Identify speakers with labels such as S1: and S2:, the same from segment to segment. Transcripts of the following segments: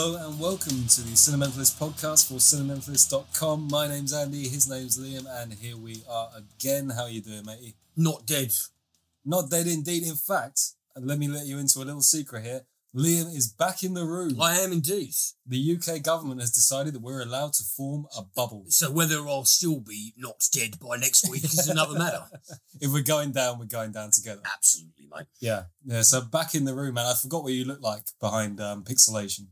S1: Hello and welcome to the Cinementalist podcast for cinementalist.com. My name's Andy, his name's Liam, and here we are again. How are you doing, matey?
S2: Not dead.
S1: Not dead indeed. In fact, and let me let you into a little secret here. Liam is back in the room.
S2: I am indeed.
S1: The UK government has decided that we're allowed to form a bubble.
S2: So whether I'll still be not dead by next week is another matter.
S1: If we're going down, we're going down together.
S2: Absolutely, mate.
S1: Yeah. Yeah. So back in the room, and I forgot what you look like behind um, pixelation.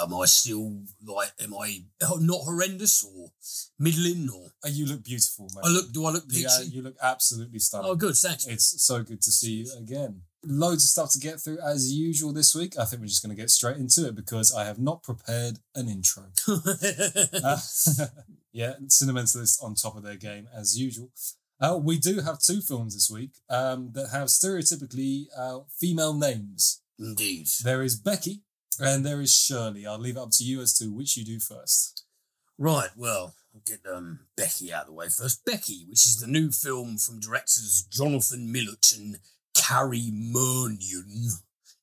S2: Am I still like? Am I not horrendous or middling or?
S1: Uh, You look beautiful, mate.
S2: I look. Do I look
S1: Yeah, you look absolutely stunning.
S2: oh, good. Thanks.
S1: It's so good to see you again. Loads of stuff to get through as usual this week. I think we're just going to get straight into it because I have not prepared an intro. Uh, yeah, Cinementalist on top of their game as usual. Uh, we do have two films this week um, that have stereotypically uh, female names.
S2: indeed.
S1: There is Becky and there is Shirley. I'll leave it up to you as to which you do first.
S2: Right. Well, I'll get um, Becky out of the way first. Becky, which is the new film from directors Jonathan Milott and Cary Murnion.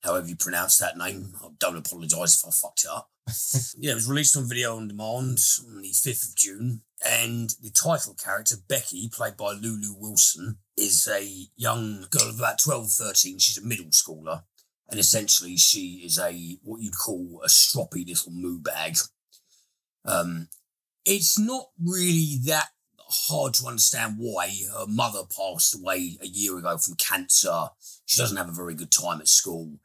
S2: However you pronounce that name, I don't apologise if I fucked it up. yeah, it was released on video on demand on the 5th of June. And the title character, Becky, played by Lulu Wilson, is a young girl of about 12, 13. She's a middle schooler. And essentially, she is a what you'd call a stroppy little moo bag. Um, it's not really that hard to understand why her mother passed away a year ago from cancer. She doesn't have a very good time at school.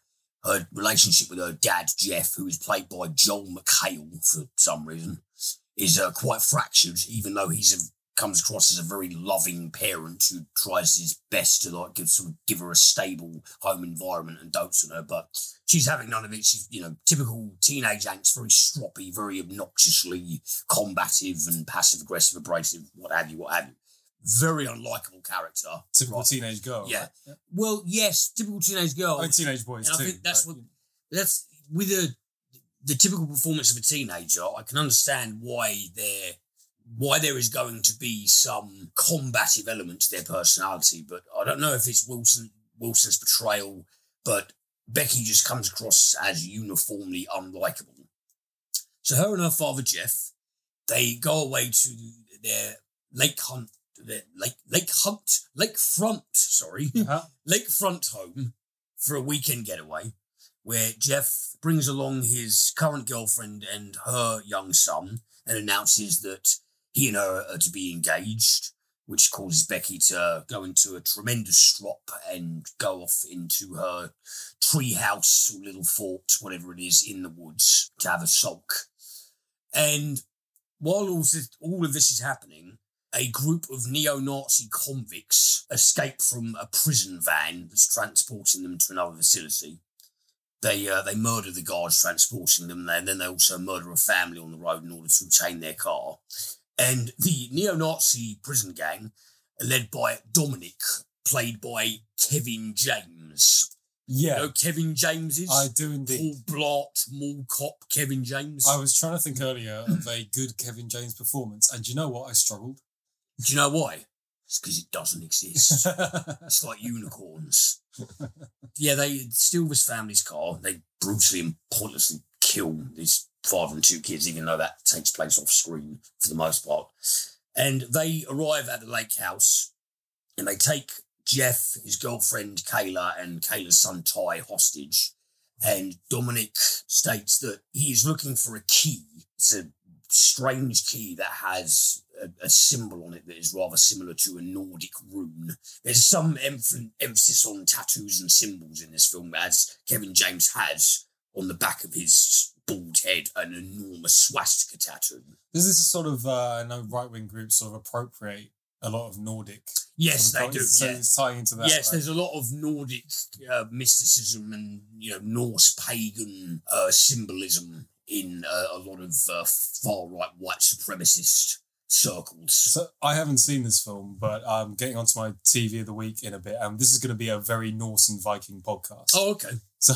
S2: Her relationship with her dad, Jeff, who is played by Joel McHale for some reason, is uh, quite fractured, even though he's a, comes across as a very loving parent who tries his best to like give sort of give her a stable home environment and dotes on her. But she's having none of it. She's, you know, typical teenage angst, very stroppy, very obnoxiously combative and passive aggressive, abrasive, what have you, what have you. Very unlikable character.
S1: Typical
S2: Right.
S1: teenage girl.
S2: Yeah.
S1: right?
S2: Well, yes, typical teenage girl.
S1: I mean, teenage boys
S2: And I
S1: too.
S2: think that's
S1: but-
S2: what- That's with a the typical performance of a teenager. I can understand why there why there is going to be some combative element to their personality, but I don't know if it's Wilson Wilson's portrayal, but Becky just comes across as uniformly unlikable. So her and her father Jeff, they go away to their lake hunt, their lake lake hunt, lakefront, sorry,
S1: Uh-huh.
S2: lakefront home for a weekend getaway where Jeff brings along his current girlfriend and her young son and announces that he and her are to be engaged, which causes Becky to go into a tremendous strop and go off into her treehouse or little fort, whatever it is, in the woods to have a sulk. And while all this, all of this is happening, a group of neo-Nazi convicts escape from a prison van that's transporting them to another facility. They uh, they murder the guards transporting them there, and then they also murder a family on the road in order to obtain their car. And the neo-Nazi prison gang, led by Dominic, played by Kevin James.
S1: Yeah,
S2: You know Kevin James is
S1: I do indeed.
S2: Paul Blart, Mall Cop, Kevin James.
S1: I was trying to think earlier of a good Kevin James performance, and you know what? I struggled.
S2: Do you know why? It's because it doesn't exist. It's like unicorns. yeah, they steal this family's car. They brutally and pointlessly kill these father and two kids, even though that takes place off screen for the most part. And they arrive at the lake house and they take Jeff, his girlfriend Kayla, and Kayla's son Ty hostage. And Dominic states that he is looking for a key. It's a strange key that has a, a symbol on it that is rather similar to a Nordic rune. There's some emph- emphasis on tattoos and symbols in this film, as Kevin James has on the back of his bald head an enormous swastika tattoo.
S1: This Is this a sort of, uh, I know right wing groups sort of appropriate a lot of Nordic?
S2: Yes,
S1: sort
S2: they do.
S1: So
S2: yeah.
S1: it's tying into that.
S2: yes,
S1: right?
S2: there's a lot of Nordic uh, mysticism and you know Norse pagan uh, symbolism in uh, a lot of uh, far right white supremacist circles.
S1: So I haven't seen this film, but I'm getting onto my TV of the week in a bit, and this is going to be a very Norse and Viking podcast.
S2: Oh, okay.
S1: So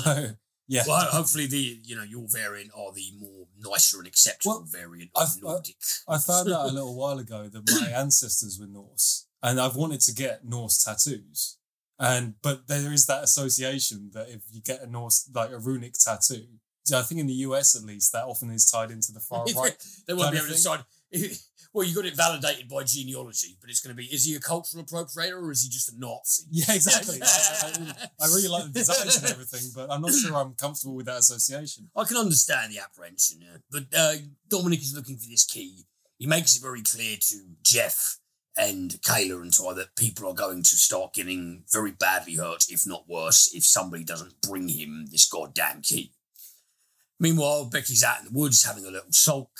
S1: yeah,
S2: Well, hopefully the you know your variant are the more nicer and acceptable
S1: Well,
S2: variant
S1: I-
S2: of
S1: I-
S2: Nordic.
S1: I found out a little while ago that my ancestors were Norse, and I've wanted to get Norse tattoos. And but there is that association that if you get a Norse like a runic tattoo, I think in the US at least, that often is tied into the far right.
S2: they won't be able to decide. well, you got it validated by genealogy, but it's going to be: is he a cultural appropriator or is he just a Nazi?
S1: Yeah, exactly. I, I, I, really, like the designs and everything, but I'm not sure I'm comfortable with that association.
S2: I can understand the apprehension, yeah. but uh, Dominic is looking for this key. He makes it very clear to Jeff and Kayla and Ty that people are going to start getting very badly hurt, if not worse, if somebody doesn't bring him this goddamn key. Meanwhile, Becky's out in the woods having a little sulk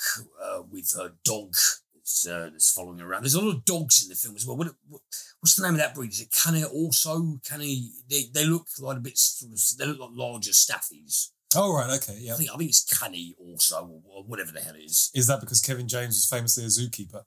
S2: uh, with her dog that's, uh, that's following around. There's a lot of dogs in the film as well. What, what, what's the name of that breed? Is it Cane Corso? Canny, they, they look like a bit sort of, they look like larger staffies.
S1: Oh, right. Okay. Yeah.
S2: I think, I think it's Cane Corso, or, whatever the hell it is.
S1: Is that because Kevin James was famously a zookeeper?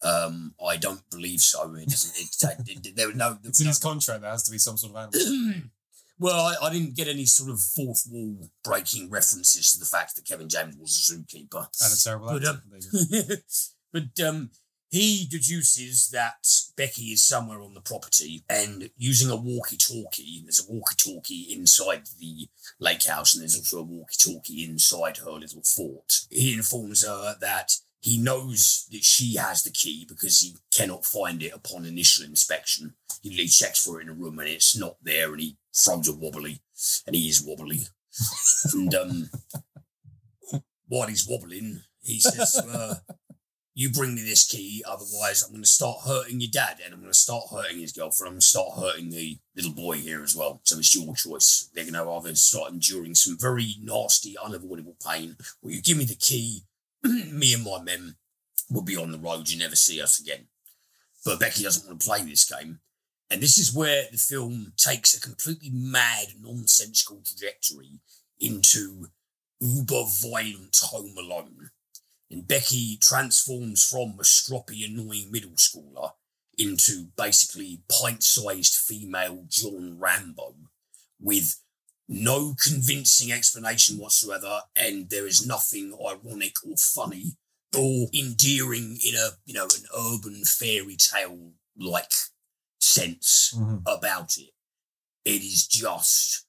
S2: Um, I don't believe so. It doesn't. It, it, there was no. There
S1: It's
S2: was
S1: in
S2: no
S1: his contract. There has to be some sort of animal.
S2: well, I, I didn't get any sort of fourth wall breaking references to the fact that Kevin James was a zookeeper.
S1: and a terrible
S2: But,
S1: actor.
S2: um,
S1: There you go.
S2: but um, he deduces that Becky is somewhere on the property and using a walkie-talkie. There's a walkie-talkie inside the lake house, and there's also a walkie-talkie inside her little fort. He informs her that he knows that she has the key because he cannot find it upon initial inspection. He, he checks for it in a room and it's not there, and he throws a wobbly, and he is wobbly. and um, while he's wobbling, he says her, You bring me this key, otherwise, I'm going to start hurting your dad, and I'm going to start hurting his girlfriend. I'm going to start hurting the little boy here as well. So it's your choice. They're going to either start enduring some very nasty, unavoidable pain, or you give me the key, me and my men will be on the road. You never see us again. But Becky doesn't want to play this game. And this is where the film takes a completely mad, nonsensical trajectory into uber violent Home Alone. And Becky transforms from a stroppy, annoying middle schooler into basically pint sized female John Rambo with no convincing explanation whatsoever, and there is nothing ironic or funny or endearing in a you know an urban fairy tale like sense
S1: Mhm.
S2: about it. It is just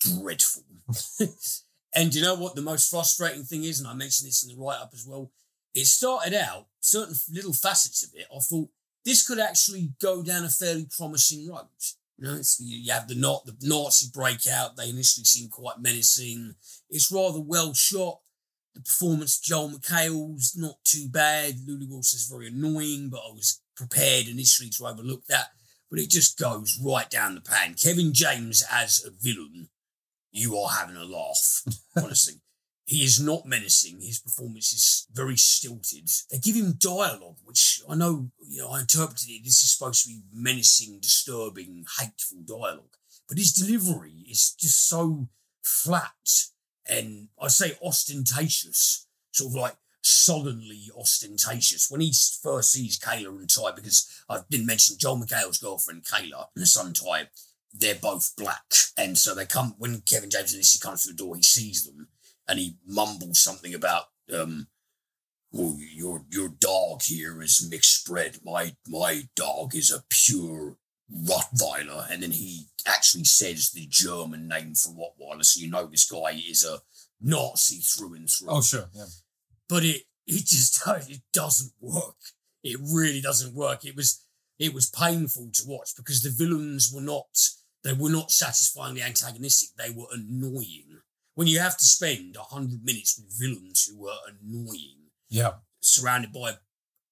S2: dreadful. and you know what the most frustrating thing is, and I mentioned this in the write up as well. It started out certain little facets of it. I thought this could actually go down a fairly promising road. You know, it's, you have the not the Nazi breakout. They initially seem quite menacing. It's rather well shot. The performance Joel McHale's not too bad. Lulu Wilson's very annoying, but I was prepared initially to overlook that. But it just goes right down the pan. Kevin James as a villain, you are having a laugh, honestly. He is not menacing. His performance is very stilted. They give him dialogue, which I know, you know, I interpreted it. This is supposed to be menacing, disturbing, hateful dialogue. But his delivery is just so flat and I say ostentatious, sort of like sullenly ostentatious. When he first sees Kayla and Ty, because I didn't mention Joel McHale's girlfriend Kayla and the son Ty, they're both black. And so they come, when Kevin James initially comes through the door, he sees them and he mumbles something about, um, well, your your dog here is mixed bred. My my dog is a pure Rottweiler, and then he actually says the German name for Rottweiler, so you know this guy is a Nazi through and through.
S1: Oh, sure. Yeah.
S2: But it it just it doesn't work. It really doesn't work. It was it was painful to watch because the villains were not they were not satisfyingly antagonistic. They were annoying. When you have to spend a hundred minutes with villains who were annoying,
S1: Yeah.
S2: surrounded by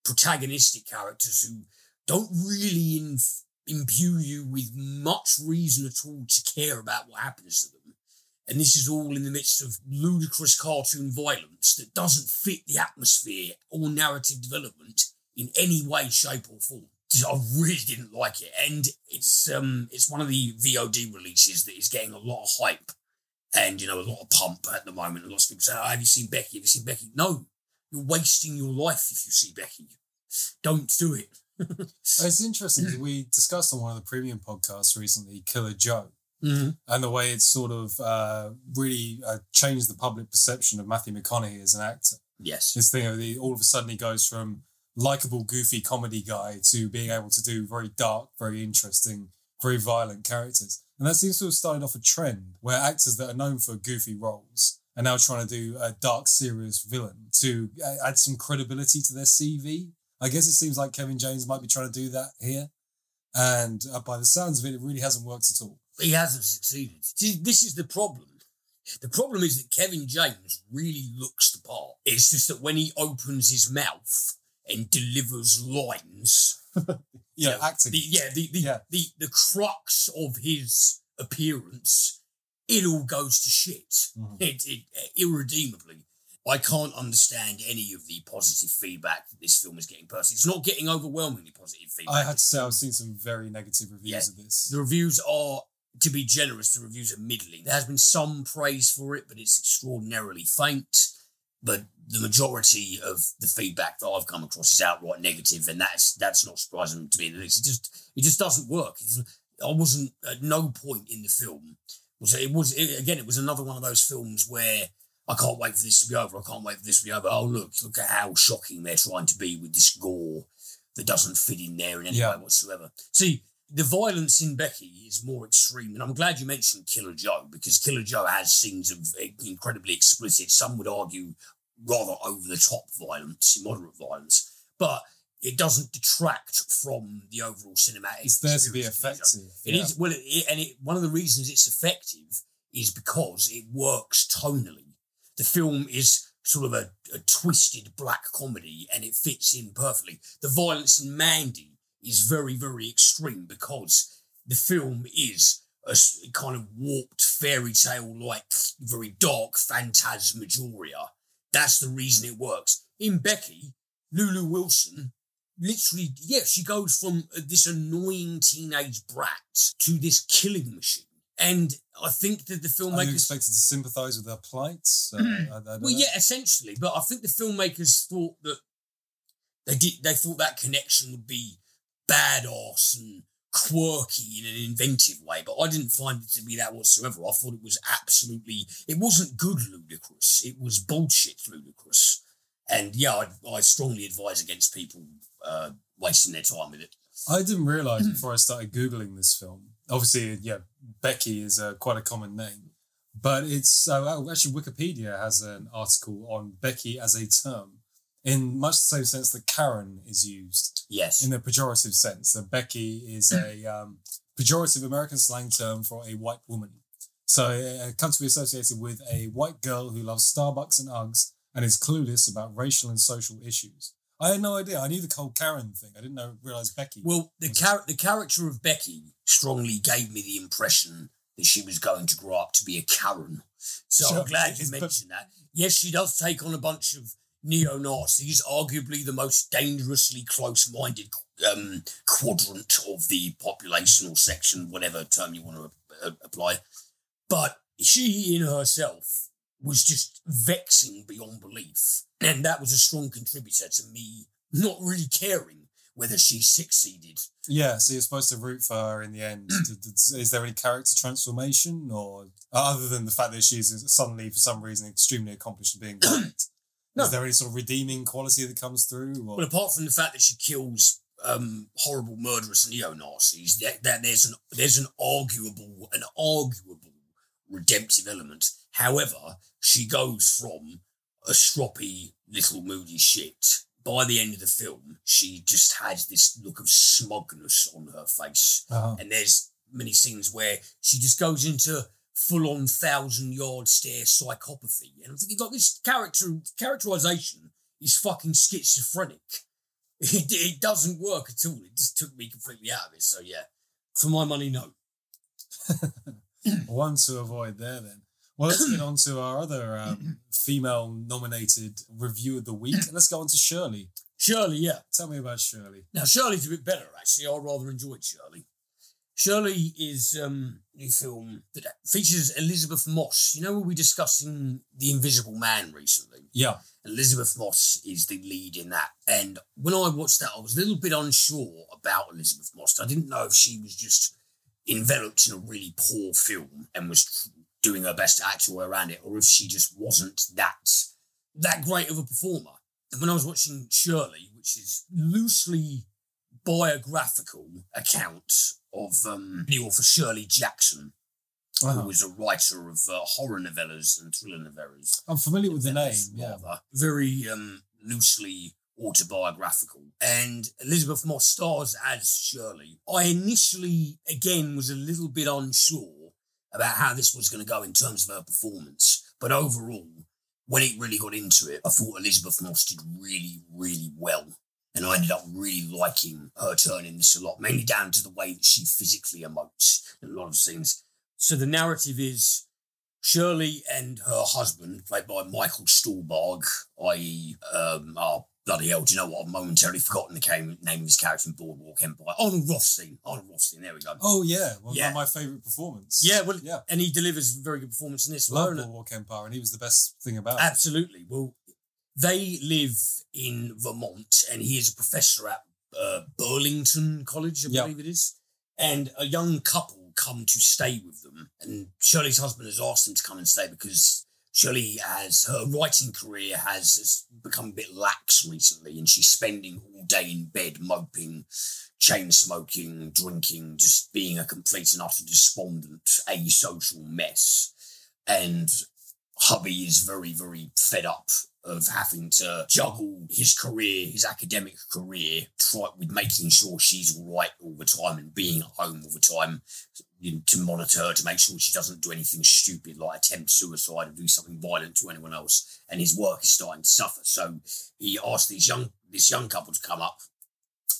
S2: protagonistic characters who don't really inf- imbue you with much reason at all to care about what happens to them. And this is all in the midst of ludicrous cartoon violence that doesn't fit the atmosphere or narrative development in any way, shape, or form. I really didn't like it, and it's um it's one of the VOD releases that is getting a lot of hype and you know a lot of pump at the moment. A lot of people say, oh, "Have you seen Becky? Have you seen Becky?" No, you're wasting your life if you see Becky. Don't do it.
S1: It's interesting. we discussed on one of the premium podcasts recently, Killer Joe,
S2: Mm-hmm.
S1: and the way it sort of uh, really uh, changed the public perception of Matthew McConaughey as an actor.
S2: Yes.
S1: This thing of the all of a sudden he goes from likable, goofy comedy guy to being able to do very dark, very interesting, very violent characters. And that seems to have started off a trend where actors that are known for goofy roles are now trying to do a dark, serious villain to add some credibility to their CV. I guess it seems like Kevin James might be trying to do that here. And uh, by the sounds of it, it really hasn't worked at all.
S2: He hasn't succeeded. See, this is the problem. The problem is that Kevin James really looks the part. It's just that when he opens his mouth and delivers lines,
S1: Yeah, acting.
S2: the, yeah, the the,
S1: Yeah.
S2: the the crux of his appearance, it all goes to shit.
S1: Mhm.
S2: It, it irredeemably. I can't understand any of the positive feedback that this film is getting personally. It's not getting overwhelmingly positive feedback.
S1: I had to say, I've seen some very negative reviews
S2: Yeah.
S1: of this.
S2: The reviews are, to be generous, the reviews are middling. There has been some praise for it, but it's extraordinarily faint. But the majority of the feedback that I've come across is outright negative, and that's that's not surprising to me. It just it just doesn't work. Doesn't- I wasn't at no point in the film was it was it, again. It was another one of those films where I can't wait for this to be over. I can't wait for this to be over. Oh look, look at how shocking they're trying to be with this gore that doesn't fit in there in any
S1: Yeah.
S2: way whatsoever. See, the violence in Becky is more extreme, and I'm glad you mentioned Killer Joe because Killer Joe has scenes of eh, incredibly explicit. Some would argue rather over the top violence, moderate violence, but it doesn't detract from the overall cinematic.
S1: It's there to be
S2: experience of the show.
S1: effective.
S2: It is well, it, it- and it, one of the reasons it's effective is because it works tonally. The film is sort of a, a twisted black comedy, and it fits in perfectly. The violence in Mandy is very, very extreme because the film is a kind of warped fairy tale like, very dark phantasmagoria. That's the reason it works. In Becky, Lulu Wilson literally, yeah, she goes from uh, this annoying teenage brat to this killing machine. And I think that the
S1: Are you
S2: filmmakers.
S1: expected to sympathise with their plight? So, I, I
S2: Well,
S1: know.
S2: yeah, essentially, but I think the filmmakers thought that they did. They thought that connection would be badass and quirky in an inventive way, but I didn't find it to be that whatsoever. I thought it was absolutely. It wasn't good ludicrous. It was bullshit ludicrous. And yeah, I, I strongly advise against people uh, wasting their time with it.
S1: I didn't realize before I started googling this film. Obviously, yeah, Becky is uh, quite a common name, but it's uh, actually Wikipedia has an article on Becky as a term in much the same sense that Karen is used
S2: Yes.
S1: in a pejorative sense. That Becky is a um, pejorative American slang term for a white woman. So it comes to be associated with a white girl who loves Starbucks and Uggs and is clueless about racial and social issues. I had no idea. I knew the whole Karen thing. I didn't know realize Becky.
S2: Well, the char- the character of Becky strongly gave me the impression that she was going to grow up to be a Karen. So
S1: Sure.
S2: I'm glad you
S1: It's- but-
S2: mentioned that. Yes, she does take on a bunch of neo Nazis, arguably the most dangerously close minded um, quadrant of the population or section, whatever term you want to uh, apply. But she, in herself, was just vexing beyond belief. And that was a strong contributor to me not really caring whether she succeeded.
S1: Yeah, so you're supposed to root for her in the end. Is there any character transformation, or other than the fact that she's suddenly, for some reason, extremely accomplished at being white?
S2: No.
S1: Is there any sort of redeeming quality that comes through? Or?
S2: Well, apart from the fact that she kills um, horrible murderous neo Nazis, that, that there's an there's an arguable an arguable redemptive element. However, she goes from a stroppy little moody shit. By the end of the film, she just has this look of smugness on her face.
S1: Uh-huh.
S2: And there's many scenes where she just goes into full on thousand yard stare psychopathy. And I'm thinking, like, this character characterization is fucking schizophrenic. It, it doesn't work at all. It just took me completely out of it. So, yeah, for my money, no.
S1: One to avoid there then. Well, let's get on to our other um, female nominated review of the week. Let's go on to Shirley.
S2: Shirley, yeah.
S1: Tell me about Shirley.
S2: Now, Shirley's a bit better, actually. I rather enjoyed Shirley. Shirley is um, a new film that features Elisabeth Moss. You know, we were discussing The Invisible Man recently.
S1: Yeah.
S2: Elisabeth Moss is the lead in that. And when I watched that, I was a little bit unsure about Elisabeth Moss. I didn't know if she was just enveloped in a really poor film and was doing her best to act her way around it, or if she just wasn't that that great of a performer. And when I was watching Shirley, which is loosely biographical account of um, the author Shirley Jackson,
S1: Uh-huh.
S2: who was a writer of uh, horror novellas and thriller novellas.
S1: I'm familiar with the name.
S2: Novellas,
S1: Yeah.
S2: Very um, loosely autobiographical. And Elisabeth Moss stars as Shirley. I initially, again, was a little bit unsure about how this was going to go in terms of her performance. But overall, when it really got into it, I thought Elisabeth Moss did really, really well. And I ended up really liking her turn in this a lot, mainly down to the way that she physically emotes in a lot of scenes. So the narrative is Shirley and her husband, played by Michael Stuhlbarg, i.e., um, oh, bloody hell, do you know what? I've momentarily forgotten the came, name of his character in Boardwalk Empire. Arnold Rothstein. Arnold Rothstein, there we go.
S1: Oh yeah, one
S2: Yeah.
S1: my favourite performance.
S2: Yeah, well,
S1: yeah.
S2: And he delivers a very good performance in this.
S1: Love
S2: Well,
S1: Boardwalk Empire, and he was the best thing about it.
S2: Absolutely. Well, they live in Vermont, and he is a professor at uh, Burlington College, I
S1: Yep.
S2: believe it is. And a young couple come to stay with them, and Shirley's husband has asked them to come and stay because Shirley has her writing career has, has become a bit lax recently, and she's spending all day in bed moping, chain smoking, drinking, just being a complete and utter despondent, asocial mess. And hubby is very, very fed up of having to juggle his career, his academic career, try with making sure she's all right all the time and being at home all the time you know, to monitor her to make sure she doesn't do anything stupid like attempt suicide or do something violent to anyone else. And his work is starting to suffer. So he asked these young this young couple to come up.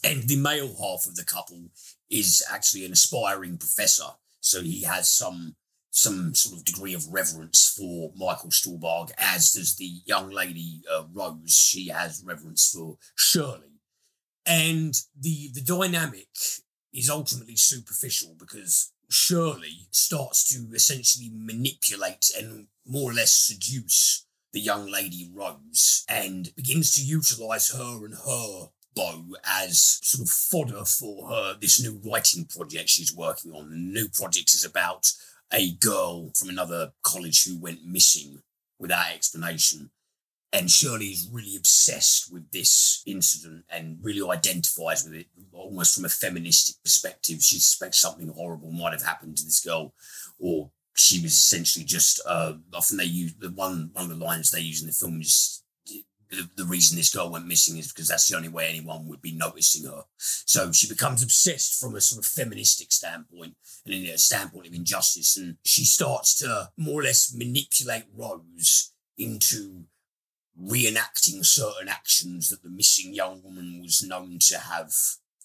S2: And the male half of the couple is actually an aspiring professor. So he has some some sort of degree of reverence for Michael Stuhlbarg, as does the young lady uh, Rose. She has reverence for Shirley, and the the dynamic is ultimately superficial because Shirley starts to essentially manipulate and more or less seduce the young lady Rose, and begins to utilize her and her beau as sort of fodder for her this new writing project she's working on. The new project is about a girl from another college who went missing without explanation. And Shirley is really obsessed with this incident and really identifies with it almost from a feministic perspective. She suspects something horrible might have happened to this girl, or she was essentially just uh, often they use the one one of the lines they use in the film is the, reason this girl went missing is because that's the only way anyone would be noticing her. So she becomes obsessed from a sort of feministic standpoint and in a standpoint of injustice. And she starts to more or less manipulate Rose into reenacting certain actions that the missing young woman was known to have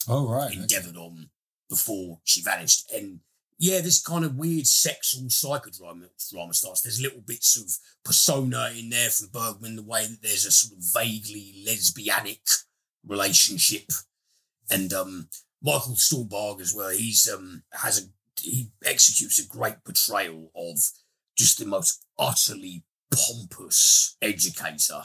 S1: Oh right. okay.
S2: endeavored on before she vanished. And yeah, this kind of weird sexual psychodrama drama starts. There's little bits of persona in there from Bergman, the way that there's a sort of vaguely lesbianic relationship. And um Michael Stuhlbarg as well, he's um has a he executes a great portrayal of just the most utterly pompous educator.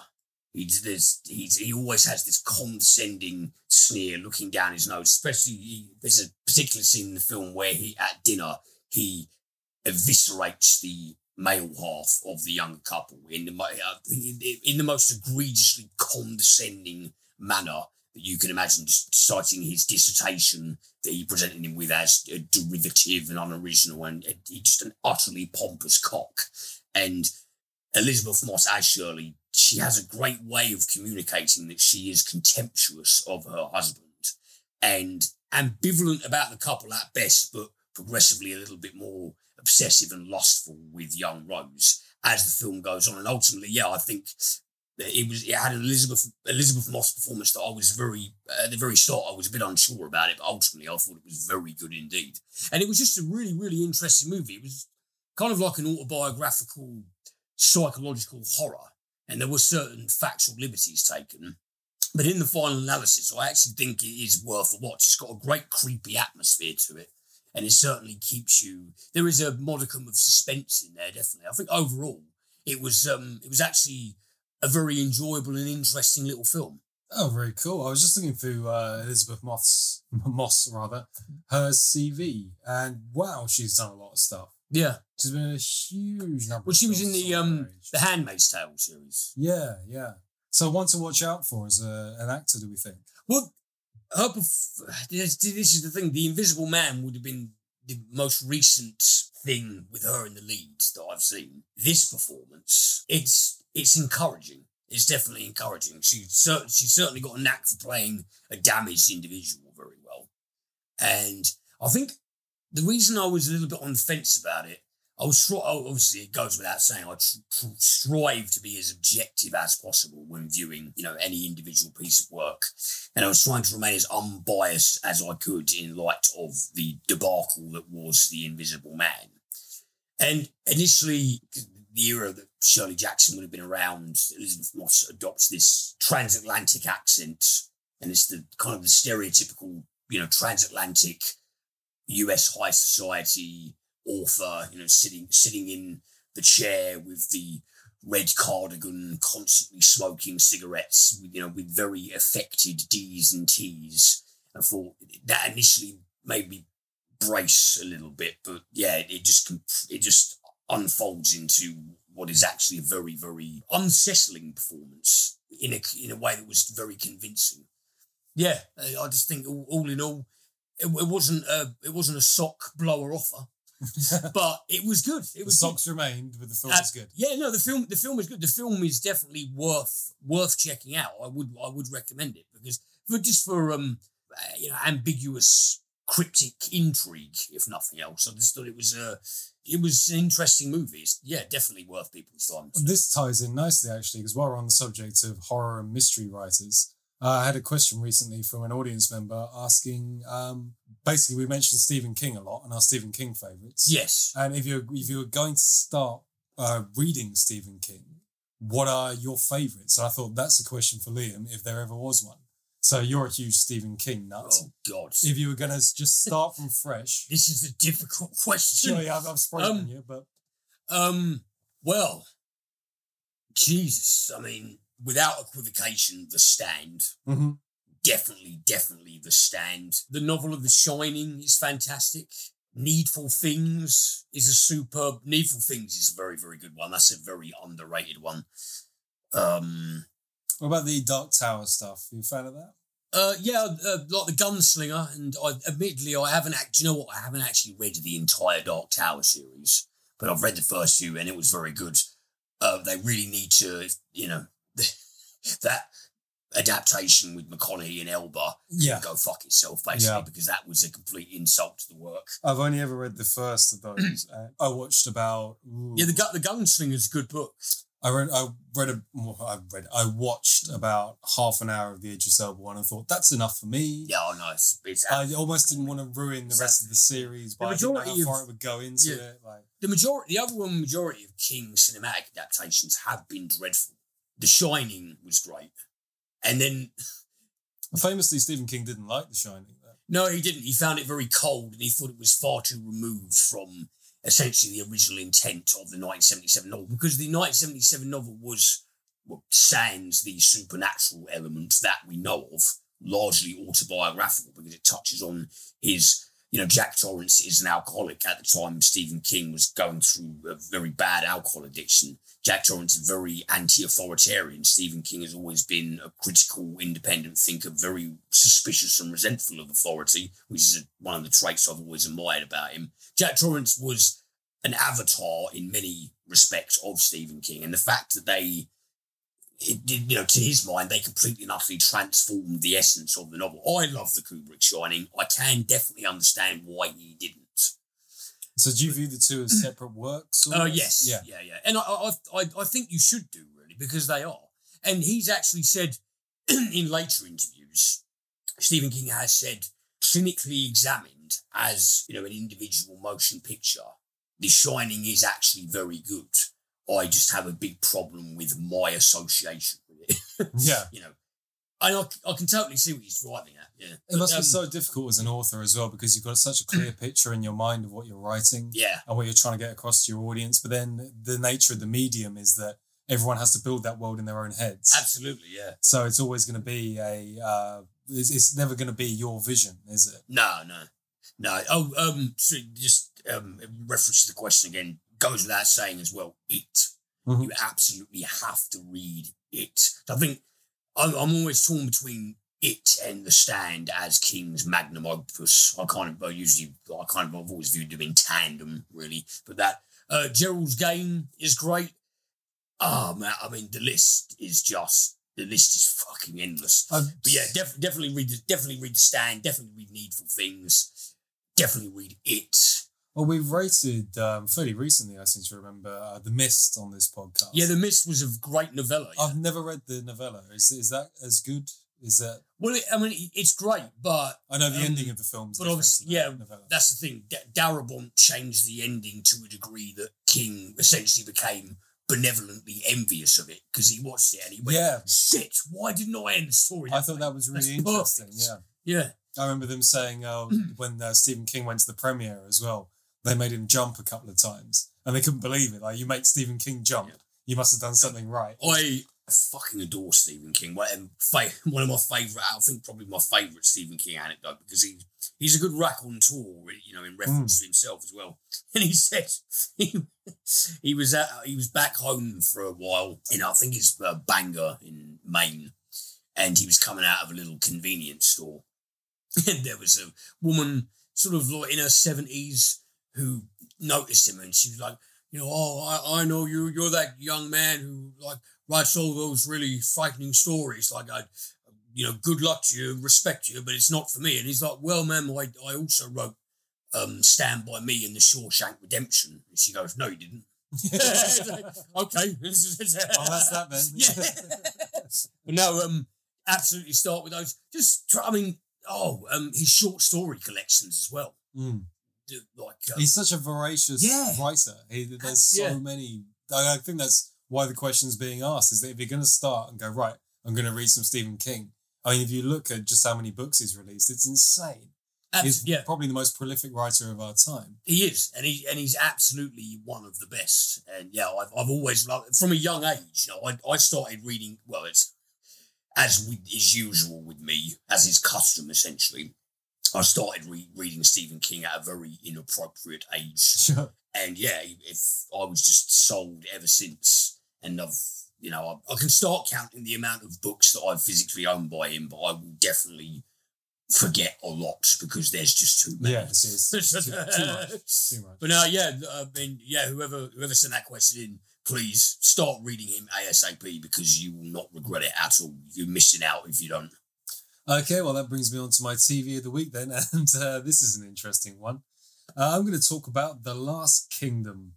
S2: He's, there's, he's, he always has this condescending sneer looking down his nose. Especially, he, there's a particular scene in the film where he, at dinner, he eviscerates the male half of the younger couple in the uh, in, in the most egregiously condescending manner that you can imagine, just citing his dissertation that he presented him with as derivative and unoriginal, and just an utterly pompous cock. And Elisabeth Moss as Shirley, she has a great way of communicating that she is contemptuous of her husband and ambivalent about the couple at best, but progressively a little bit more obsessive and lustful with young Rose as the film goes on. And ultimately, yeah, I think it was it had an Elisabeth Elisabeth Moss performance that I was very at the very start I was a bit unsure about it, but ultimately I thought it was very good indeed. And it was just a really really interesting movie. It was kind of like an autobiographical psychological horror, and there were certain factual liberties taken. But in the final analysis, I actually think it is worth a watch. It's got a great creepy atmosphere to it, and it certainly keeps you. There is a modicum of suspense in there, definitely. I think overall, it was um, it was actually a very enjoyable and interesting little film.
S1: Oh, very cool. I was just looking through uh, Elisabeth Moss, Moss rather, her CV, and wow, she's done a lot of stuff.
S2: Yeah.
S1: She's been a huge number.
S2: Well, she was in the um
S1: age.
S2: the Handmaid's Tale series.
S1: Yeah, yeah. So one to watch out for as a, an actor, do we think?
S2: Well, her perf- this, this is the thing. The Invisible Man would have been the most recent thing with her in the lead that I've seen, this performance, it's it's encouraging. It's definitely encouraging. She cer- she certainly got a knack for playing a damaged individual very well, and I think the reason I was a little bit on the fence about it, I was obviously it goes without saying I tr- tr- strive to be as objective as possible when viewing you know any individual piece of work, and I was trying to remain as unbiased as I could in light of the debacle that was the Invisible Man. And initially, the era that Shirley Jackson would have been around, Elisabeth Moss adopts this transatlantic accent, and it's the kind of the stereotypical, you know, transatlantic US high society author, you know, sitting sitting in the chair with the red cardigan, constantly smoking cigarettes, you know, with very affected D's and T's. I thought that initially made me brace a little bit, but yeah, it just it just unfolds into what is actually a very very unsettling performance in a in a way that was very convincing. Yeah, I just think all, all in all, it, it, wasn't a it wasn't a sock blower offer. but it was good. It was
S1: the socks
S2: good.
S1: remained, but the film uh, was good.
S2: Yeah, no, the film the film is good. The film is definitely worth worth checking out. I would I would recommend it because for just for um uh, you know ambiguous cryptic intrigue, if nothing else. I just thought it was a it was an interesting movie. It's, yeah, definitely worth people's time.
S1: This ties in nicely actually, because while we're on the subject of horror and mystery writers, uh, I had a question recently from an audience member asking. Um, basically, we mentioned Stephen King a lot and our Stephen King favorites.
S2: Yes,
S1: and if you if you were going to start uh, reading Stephen King, what are your favorites? So I thought that's a question for Liam, if there ever was one. So you're a huge Stephen King nut.
S2: Oh God!
S1: If you were going to just start from fresh,
S2: this is a difficult question.
S1: Surely I've, I've spoken um, you, but
S2: um, well, Jesus, I mean, without equivocation, The Stand.
S1: Mm-hmm.
S2: Definitely, definitely The Stand. The novel of The Shining is fantastic. Needful Things is a superb. Needful Things is a very, very good one. That's a very underrated one. Um,
S1: what about the Dark Tower stuff? Are you a fan of that?
S2: Uh, yeah, uh, like the Gunslinger, and I admittedly I haven't. Act, you know what? I haven't actually read the entire Dark Tower series, but I've read the first few, and it was very good. Uh, they really need to, you know, that adaptation with McConaughey and Elba
S1: yeah.
S2: go fuck itself basically yeah. because that was a complete insult to the work.
S1: I've only ever read the first of those. Uh, I watched about
S2: ooh. yeah the the Gunslinger is a good book.
S1: I read, I read, a, I read, I watched about half an hour of the Idris Elba one and thought that's enough for me.
S2: Yeah, oh, no, it's, it's
S1: I almost didn't want to ruin the rest of the series, but the didn't know far of, it would go into yeah, it. Like
S2: the majority, the overwhelming majority of King cinematic adaptations have been dreadful. The Shining was great, and then
S1: famously, Stephen King didn't like The Shining. Though.
S2: No, he didn't. He found it very cold, and he thought it was far too removed from essentially the original intent of the 1977 novel because the 1977 novel was well, sans the supernatural element that we know of, largely autobiographical because it touches on his, you know, Jack Torrance is an alcoholic at the time. Stephen King was going through a very bad alcohol addiction. Jack Torrance is very anti-authoritarian. Stephen King has always been a critical, independent thinker, very suspicious and resentful of authority, which is one of the traits I've always admired about him. Jack Torrance was an avatar in many respects of Stephen King, and the fact that they, it, you know, to his mind, they completely and utterly transformed the essence of the novel. I love the Kubrick Shining. I can definitely understand why he didn't.
S1: So, do you view the two as separate works?
S2: Oh uh, yes, yeah, yeah, yeah. And I, I, I, I think you should do really because they are. And he's actually said in later interviews, Stephen King has said clinically examined as you know an individual motion picture the Shining is actually very good. I just have a big problem with my association with
S1: it. yeah.
S2: You know, I, I can totally see what he's driving at. Yeah. It
S1: but, must um, be so difficult as an author as well because you've got such a clear picture in your mind of what you're writing
S2: yeah.
S1: and what you're trying to get across to your audience. But then the nature of the medium is that everyone has to build that world in their own heads.
S2: Absolutely, yeah.
S1: So it's always going to be a, uh, it's, it's never going to be your vision, is it?
S2: No, no. No. Oh, um, so just um, reference to the question again, goes without saying as well. It. Mm-hmm. You absolutely have to read it. I think I'm, I'm always torn between it and The Stand as King's magnum opus. I kind of I usually I kind of I've always viewed them in tandem, really. But that uh, Gerald's Game is great. Oh man, I mean the list is just the list is fucking endless.
S1: Um,
S2: But yeah, def- definitely read the, definitely read the stand. Definitely read Needful Things. Definitely read it.
S1: Well, we've rated um, fairly recently, I seem to remember, uh, The Mist on this podcast.
S2: Yeah, The Mist was a great novella. yeah.
S1: I've never read the novella. Is is that as good? Is that
S2: well, it, I mean, it's great, but
S1: I know the
S2: Um,
S1: ending of the film's
S2: but obviously- yeah,
S1: novella.
S2: that's the thing. D- Darabont changed the ending to a degree that King essentially became benevolently envious of it because he watched it and he went,
S1: Yeah.
S2: "Shit, why didn't I end the story?"
S1: I thought
S2: way?"
S1: that was really
S2: That's
S1: interesting.
S2: perfect.
S1: Yeah,
S2: Yeah,
S1: I remember them saying uh, when uh, Stephen King went to the premiere as well, they made him jump a couple of times, and they couldn't believe it. Like you make Stephen King jump,
S2: Yeah.
S1: you must have done something right.
S2: I fucking adore Stephen King. One of my favorite, I think probably my favorite Stephen King anecdote because he he's a good raconteur, you know, in reference to himself as well. And he said he, he was at he was back home for a while in I think it's uh, Bangor in Maine, and he was coming out of a little convenience store, and there was a woman sort of like in her seventies who noticed him, and she was like, you know, oh, I, I know you. You're that young man who like writes all those really frightening stories. Like I, you know, good luck to you, respect you, but it's not for me. And he's like, well, ma'am, I, I also wrote um, Stand By Me in the Shawshank Redemption. And she goes, no, you didn't. okay.
S1: Oh, that's that then.
S2: yeah. but no, um, absolutely start with those. Just try, I mean, oh, um, his short story collections as well.
S1: Mm.
S2: Like, um,
S1: He's such a voracious
S2: Yeah.
S1: writer. He, there's so
S2: Yeah.
S1: many. I I think that's why the question is being asked: is that if you're going to start and go right, I'm going to read some Stephen King. I mean, if you look at just how many books he's released, it's insane. He's
S2: yeah,
S1: probably the most prolific writer of our time.
S2: He is, and he and he's absolutely one of the best. And yeah, I've, I've always loved from a young age. You know, I, I started reading. Well, it's as we, is usual with me, as is custom essentially. I started re- reading Stephen King at a very inappropriate age,
S1: Sure.
S2: and yeah, if I was just sold ever since, and I've you know I, I can start counting the amount of books that I've physically owned by him, but I will definitely forget a lot because there's just too many.
S1: Yeah, it's, it's too, too much. Too much.
S2: But no, yeah, I mean, yeah, whoever whoever sent that question in, please start reading him ASAP because you will not regret it at all. You're missing out if you don't.
S1: Okay, well, that brings me on to my TV of the week then, and uh, this is an interesting one. Uh, I'm going to talk about The Last Kingdom.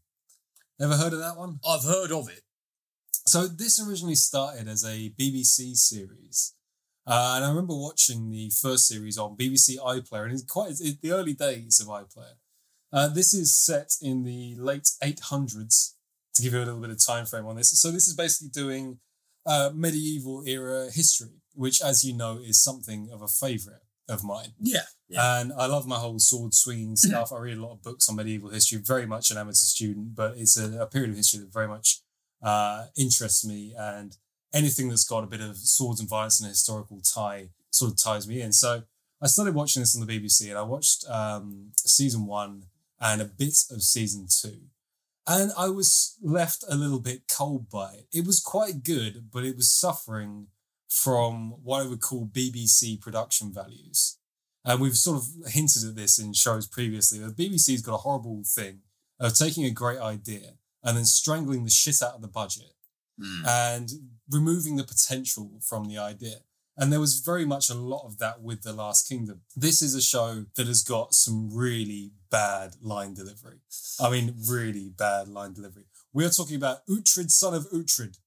S1: Ever heard of that one?
S2: I've heard of it.
S1: So this originally started as a BBC series, uh, and I remember watching the first series on BBC iPlayer, and it's quite it's the early days of iPlayer. Uh, this is set in the late 800s. To give you a little bit of time frame on this, so this is basically doing uh, medieval era history, which, as you know, is something of a favourite of mine.
S2: Yeah, yeah.
S1: And I love my whole sword swinging stuff. I read a lot of books on medieval history, very much an amateur student, but it's a, a period of history that very much uh, interests me. And anything that's got a bit of swords and violence and a historical tie sort of ties me in. So I started watching this on the BBC and I watched um, season one and a bit of season two. And I was left a little bit cold by it. It was quite good, but it was suffering from what I would call BBC production values. And we've sort of hinted at this in shows previously. The BBC's got a horrible thing of taking a great idea and then strangling the shit out of the budget
S2: Mm.
S1: and removing the potential from the idea. And there was very much a lot of that with The Last Kingdom. This is a show that has got some really bad line delivery. I mean, really bad line delivery. We are talking about Uhtred, son of Uhtred.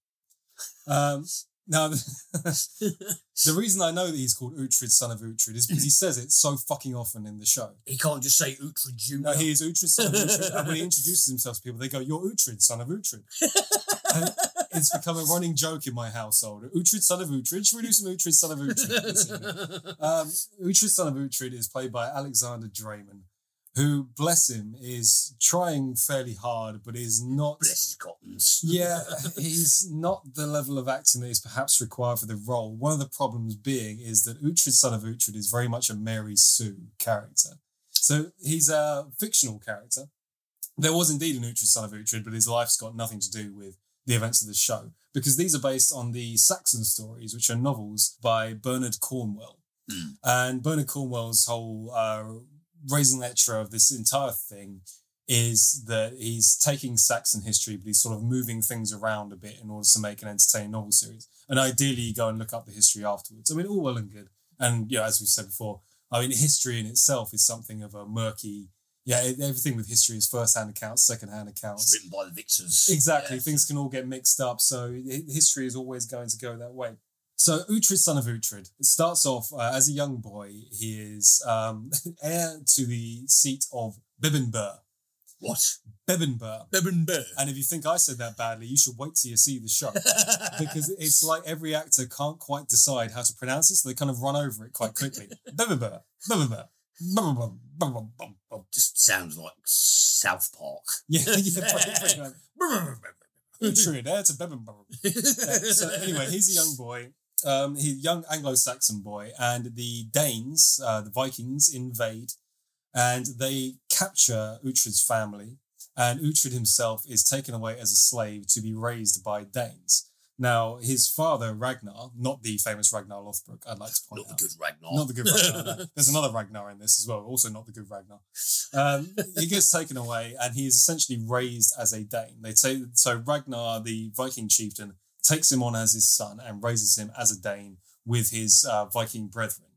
S1: Um, now, the reason I know that he's called Uhtred, son of Uhtred, is because he says it so fucking often in the show.
S2: He can't just say Uhtred Jr.
S1: No, he is Uhtred, son of Uhtred. and when he introduces himself to people, they go, You're Uhtred, son of Uhtred. it's become a running joke in my household. Uhtred, son of Uhtred. Should we do some Uhtred, son of Uhtred? um, Uhtred, son of Uhtred is played by Alexander Dreymon, who, bless him, is trying fairly hard, but is not.
S2: Bless his cottons.
S1: Yeah, he's not the level of acting that is perhaps required for the role. One of the problems being is that Uhtred, son of Uhtred, is very much a Mary Sue character. So he's a fictional character. There was indeed an Uhtred, son of Uhtred, but his life's got nothing to do with the events of the show. because these are based on the Saxon stories, which are novels by Bernard Cornwell.
S2: Mm.
S1: And Bernard Cornwell's whole uh, raison d'etre of this entire thing is that he's taking Saxon history, but he's sort of moving things around a bit in order to make an entertaining novel series. And ideally, you go and look up the history afterwards. I mean, all well and good. And yeah, as we said before, I mean, history in itself is something of a murky. Yeah, everything with history is first-hand accounts, second-hand accounts.
S2: It's written by the victors.
S1: Exactly.
S2: Yeah.
S1: Things can all get mixed up. So history is always going to go that way. So Uhtred, son of Uhtred, starts off uh, as a young boy. He is um, heir to the seat of Bebinbur.
S2: What?
S1: Bebinbur.
S2: Bebin
S1: And if you think I said that badly, you should wait till you see the show. because it's like every actor can't quite decide how to pronounce it, so they kind of run over it quite quickly. Bebinbur. Bebinbur.
S2: Just sounds like South Park.
S1: Yeah, yeah, pretty- pretty much. Uhtred, heir to Bebinbur. so anyway, he's a young boy. Um, he's a young Anglo-Saxon boy, and the Danes, uh, the Vikings, invade, and they capture Uhtred's family. And Uhtred himself is taken away as a slave to be raised by Danes. Now, his father Ragnar, not the famous Ragnar Lothbrok, I'd like to point
S2: Not the
S1: out,
S2: good Ragnar.
S1: not the good Ragnar. no. There's another Ragnar in this as well, also not the good Ragnar. Um, he gets taken away and he is essentially raised as a Dane. They say so Ragnar, the Viking chieftain, takes him on as his son and raises him as a Dane with his uh, Viking brethren.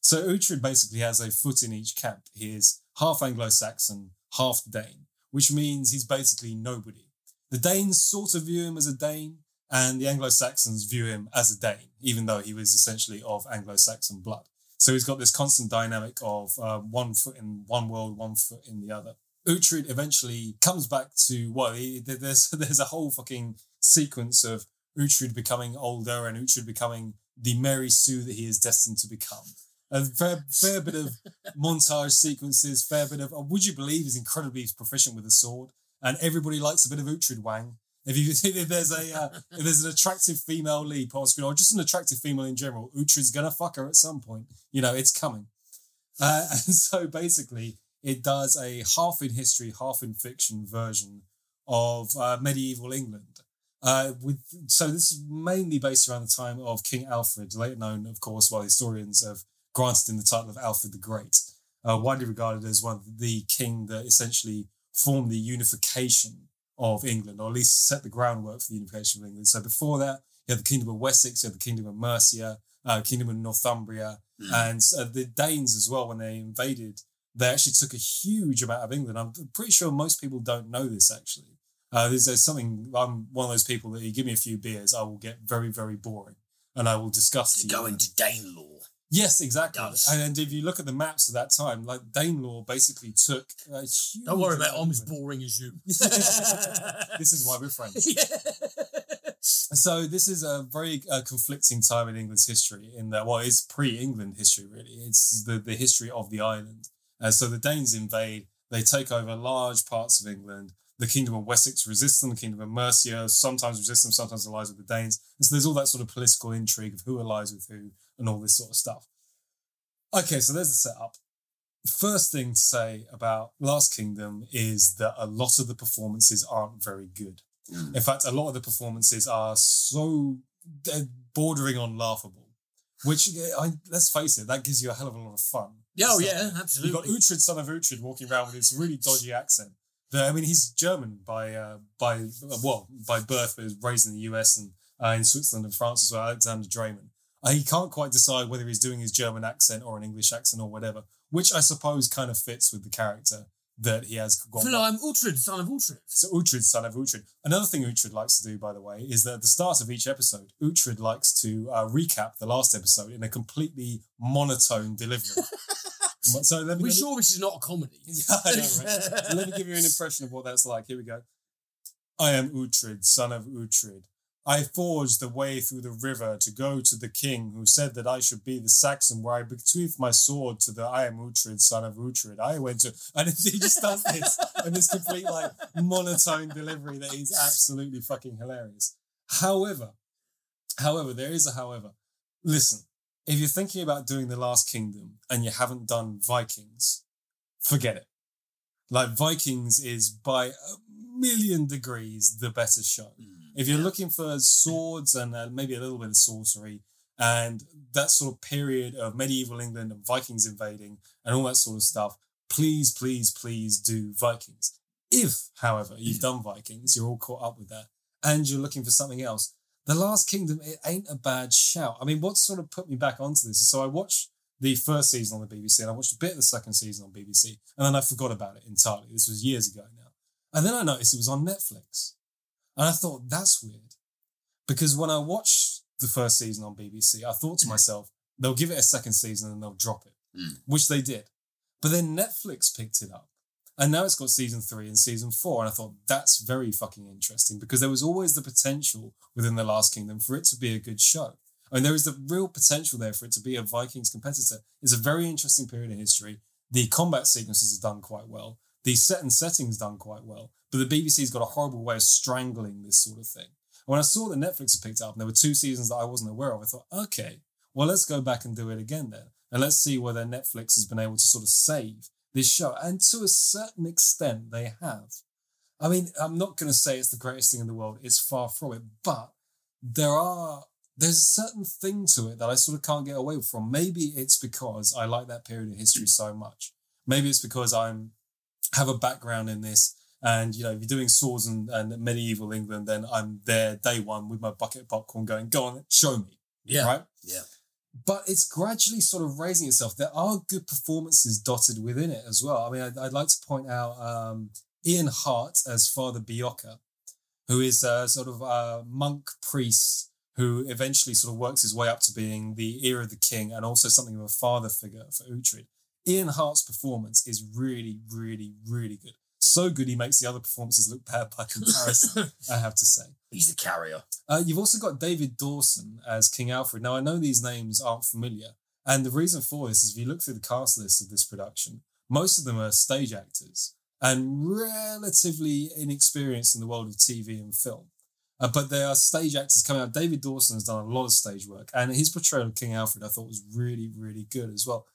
S1: So Uhtred basically has a foot in each camp. He is half Anglo-Saxon, half Dane, which means he's basically nobody. The Danes sort of view him as a Dane, and the Anglo-Saxons view him as a Dane, even though he was essentially of Anglo-Saxon blood. So he's got this constant dynamic of uh, one foot in one world, one foot in the other. Uhtred eventually comes back to well, he, there's there's a whole fucking sequence of Uhtred becoming older and Uhtred becoming the Mary Sue that he is destined to become. A fair, fair bit of montage sequences, fair bit of. would you believe he's incredibly proficient with a sword? And everybody likes a bit of Uhtred Wang. If you if there's a uh, if there's an attractive female lead on screen or just an attractive female in general, Uhtred's gonna fuck her at some point. You know, it's coming. Uh, and so basically, it does a half in history, half in fiction version of uh, medieval England. Uh, with so this is mainly based around the time of King Alfred, later known, of course, by historians have granted him the title of Alfred the Great, uh, widely regarded as one of the king that essentially formed the unification of England, or at least set the groundwork for the unification of England. So before that, you had the Kingdom of Wessex, you had the Kingdom of Mercia, uh, Kingdom of Northumbria,
S2: Mm.
S1: and uh, the Danes as well. When they invaded, they actually took a huge amount of England. I'm pretty sure most people don't know this actually. Uh, there's, there's something. I'm one of those people that you give me a few beers, I will get very very boring, and I will discuss
S2: to
S1: to
S2: go into Danelaw.
S1: Yes, exactly. And, and if you look at the maps of that time, like Danelaw basically took.
S2: Don't worry about it, I'm as boring as you.
S1: This is why we're friends.
S2: Yeah.
S1: So this is a very uh, conflicting time in England's history. In that, well, it's pre-England history really. It's the the history of the island. Uh, so the Danes invade. They take over large parts of England. The Kingdom of Wessex resists them. The Kingdom of Mercia sometimes resists them. Sometimes allies with the Danes. And so there's all that sort of political intrigue of who allies with who and all this sort of stuff. Okay, so there's the setup. First thing to say about Last Kingdom is that a lot of the performances aren't very good.
S2: Mm.
S1: In fact, a lot of the performances are so bordering on laughable. Which, I, let's face it, that gives you a hell of a lot of fun.
S2: Yeah, oh
S1: So,
S2: yeah, absolutely.
S1: You've got. Uhtred, son of Uhtred, walking around with this really dodgy accent. The- I mean, he's German by uh, by well by birth, but was raised in the US and uh, in Switzerland and France as well. Alexander Dreymon. Uh, he can't quite decide whether he's doing his German accent or an English accent or whatever, which I suppose kind of fits with the character that he has got.
S2: Phil, I'm Uhtred, son of Uhtred.
S1: So Uhtred, son of Uhtred. Another thing Uhtred likes to do, by the way, is that at the start of each episode, Uhtred likes to uh, recap the last episode in a completely monotone delivery. so let me,
S2: Are we
S1: let me-
S2: sure this is not a comedy?
S1: Yeah, I know, right? So let me give you an impression of what that's like. Here we go. I am Uhtred, son of Uhtred. I forged the way through the river to go to the king who said that I should be the Saxon where I bequeathed my sword to the I am Uhtred, son of Uhtred. I went to, and he just does this and this complete like monotone delivery that is absolutely fucking hilarious. However, however, there is a however. Listen, if you're thinking about doing The Last Kingdom and you haven't done Vikings, forget it. Like Vikings is by a million degrees the better show.
S2: Mm,
S1: If you're looking for swords and uh, maybe a little bit of sorcery and that sort of period of medieval England and Vikings invading and all that sort of stuff, please, please, please do Vikings. If, however, you've done Vikings, you're all caught up with that, and you're looking for something else, The Last Kingdom, it ain't a bad shout. I mean, what sort of put me back onto this is so I watched the first season on the BBC and I watched a bit of the second season on BBC, and then I forgot about it entirely. This was years ago now. And then I noticed it was on Netflix. And I thought, that's weird. Because when I watched the first season on BBC, I thought to myself, they'll give it a second season and they'll drop it,
S2: Mm.
S1: which they did. But then Netflix picked it up. And now it's got season three and season four. And I thought that's very fucking interesting because there was always the potential within The Last Kingdom for it to be a good show. I mean, there is the real potential there for it to be a Vikings competitor. It's a very interesting period in history. The combat sequences are done quite well. The set and settings done quite well. But the BBC's got a horrible way of strangling this sort of thing. When I saw that Netflix had picked up and there were two seasons that I wasn't aware of, I thought, okay, well, let's go back and do it again then. And let's see whether Netflix has been able to sort of save this show. And to a certain extent, they have. I mean, I'm not going to say it's the greatest thing in the world. It's far from it. But there are, there's a certain thing to it that I sort of can't get away from. Maybe it's because I like that period of history so much. Maybe it's because I'm, have a background in this and you know, if you're doing swords and, and medieval England, then I'm there day one with my bucket of popcorn going, go on, show me.
S2: Yeah.
S1: Right.
S2: Yeah.
S1: But it's gradually sort of raising itself. There are good performances dotted within it as well. I mean, I'd, I'd like to point out um, Ian Hart as Father Beocca, who is a sort of a monk priest who eventually sort of works his way up to being the ear of the king and also something of a father figure for Uhtred. Ian Hart's performance is really, really, really good. So good he makes the other performances look bad by comparison, I have to say.
S2: He's the carrier.
S1: Uh, you've also got David Dawson as King Alfred. Now, I know these names aren't familiar. And the reason for this is if you look through the cast list of this production, most of them are stage actors and relatively inexperienced in the world of TV and film. Uh, but they are stage actors coming out. David Dawson has done a lot of stage work, and his portrayal of King Alfred I thought was really, really good as well.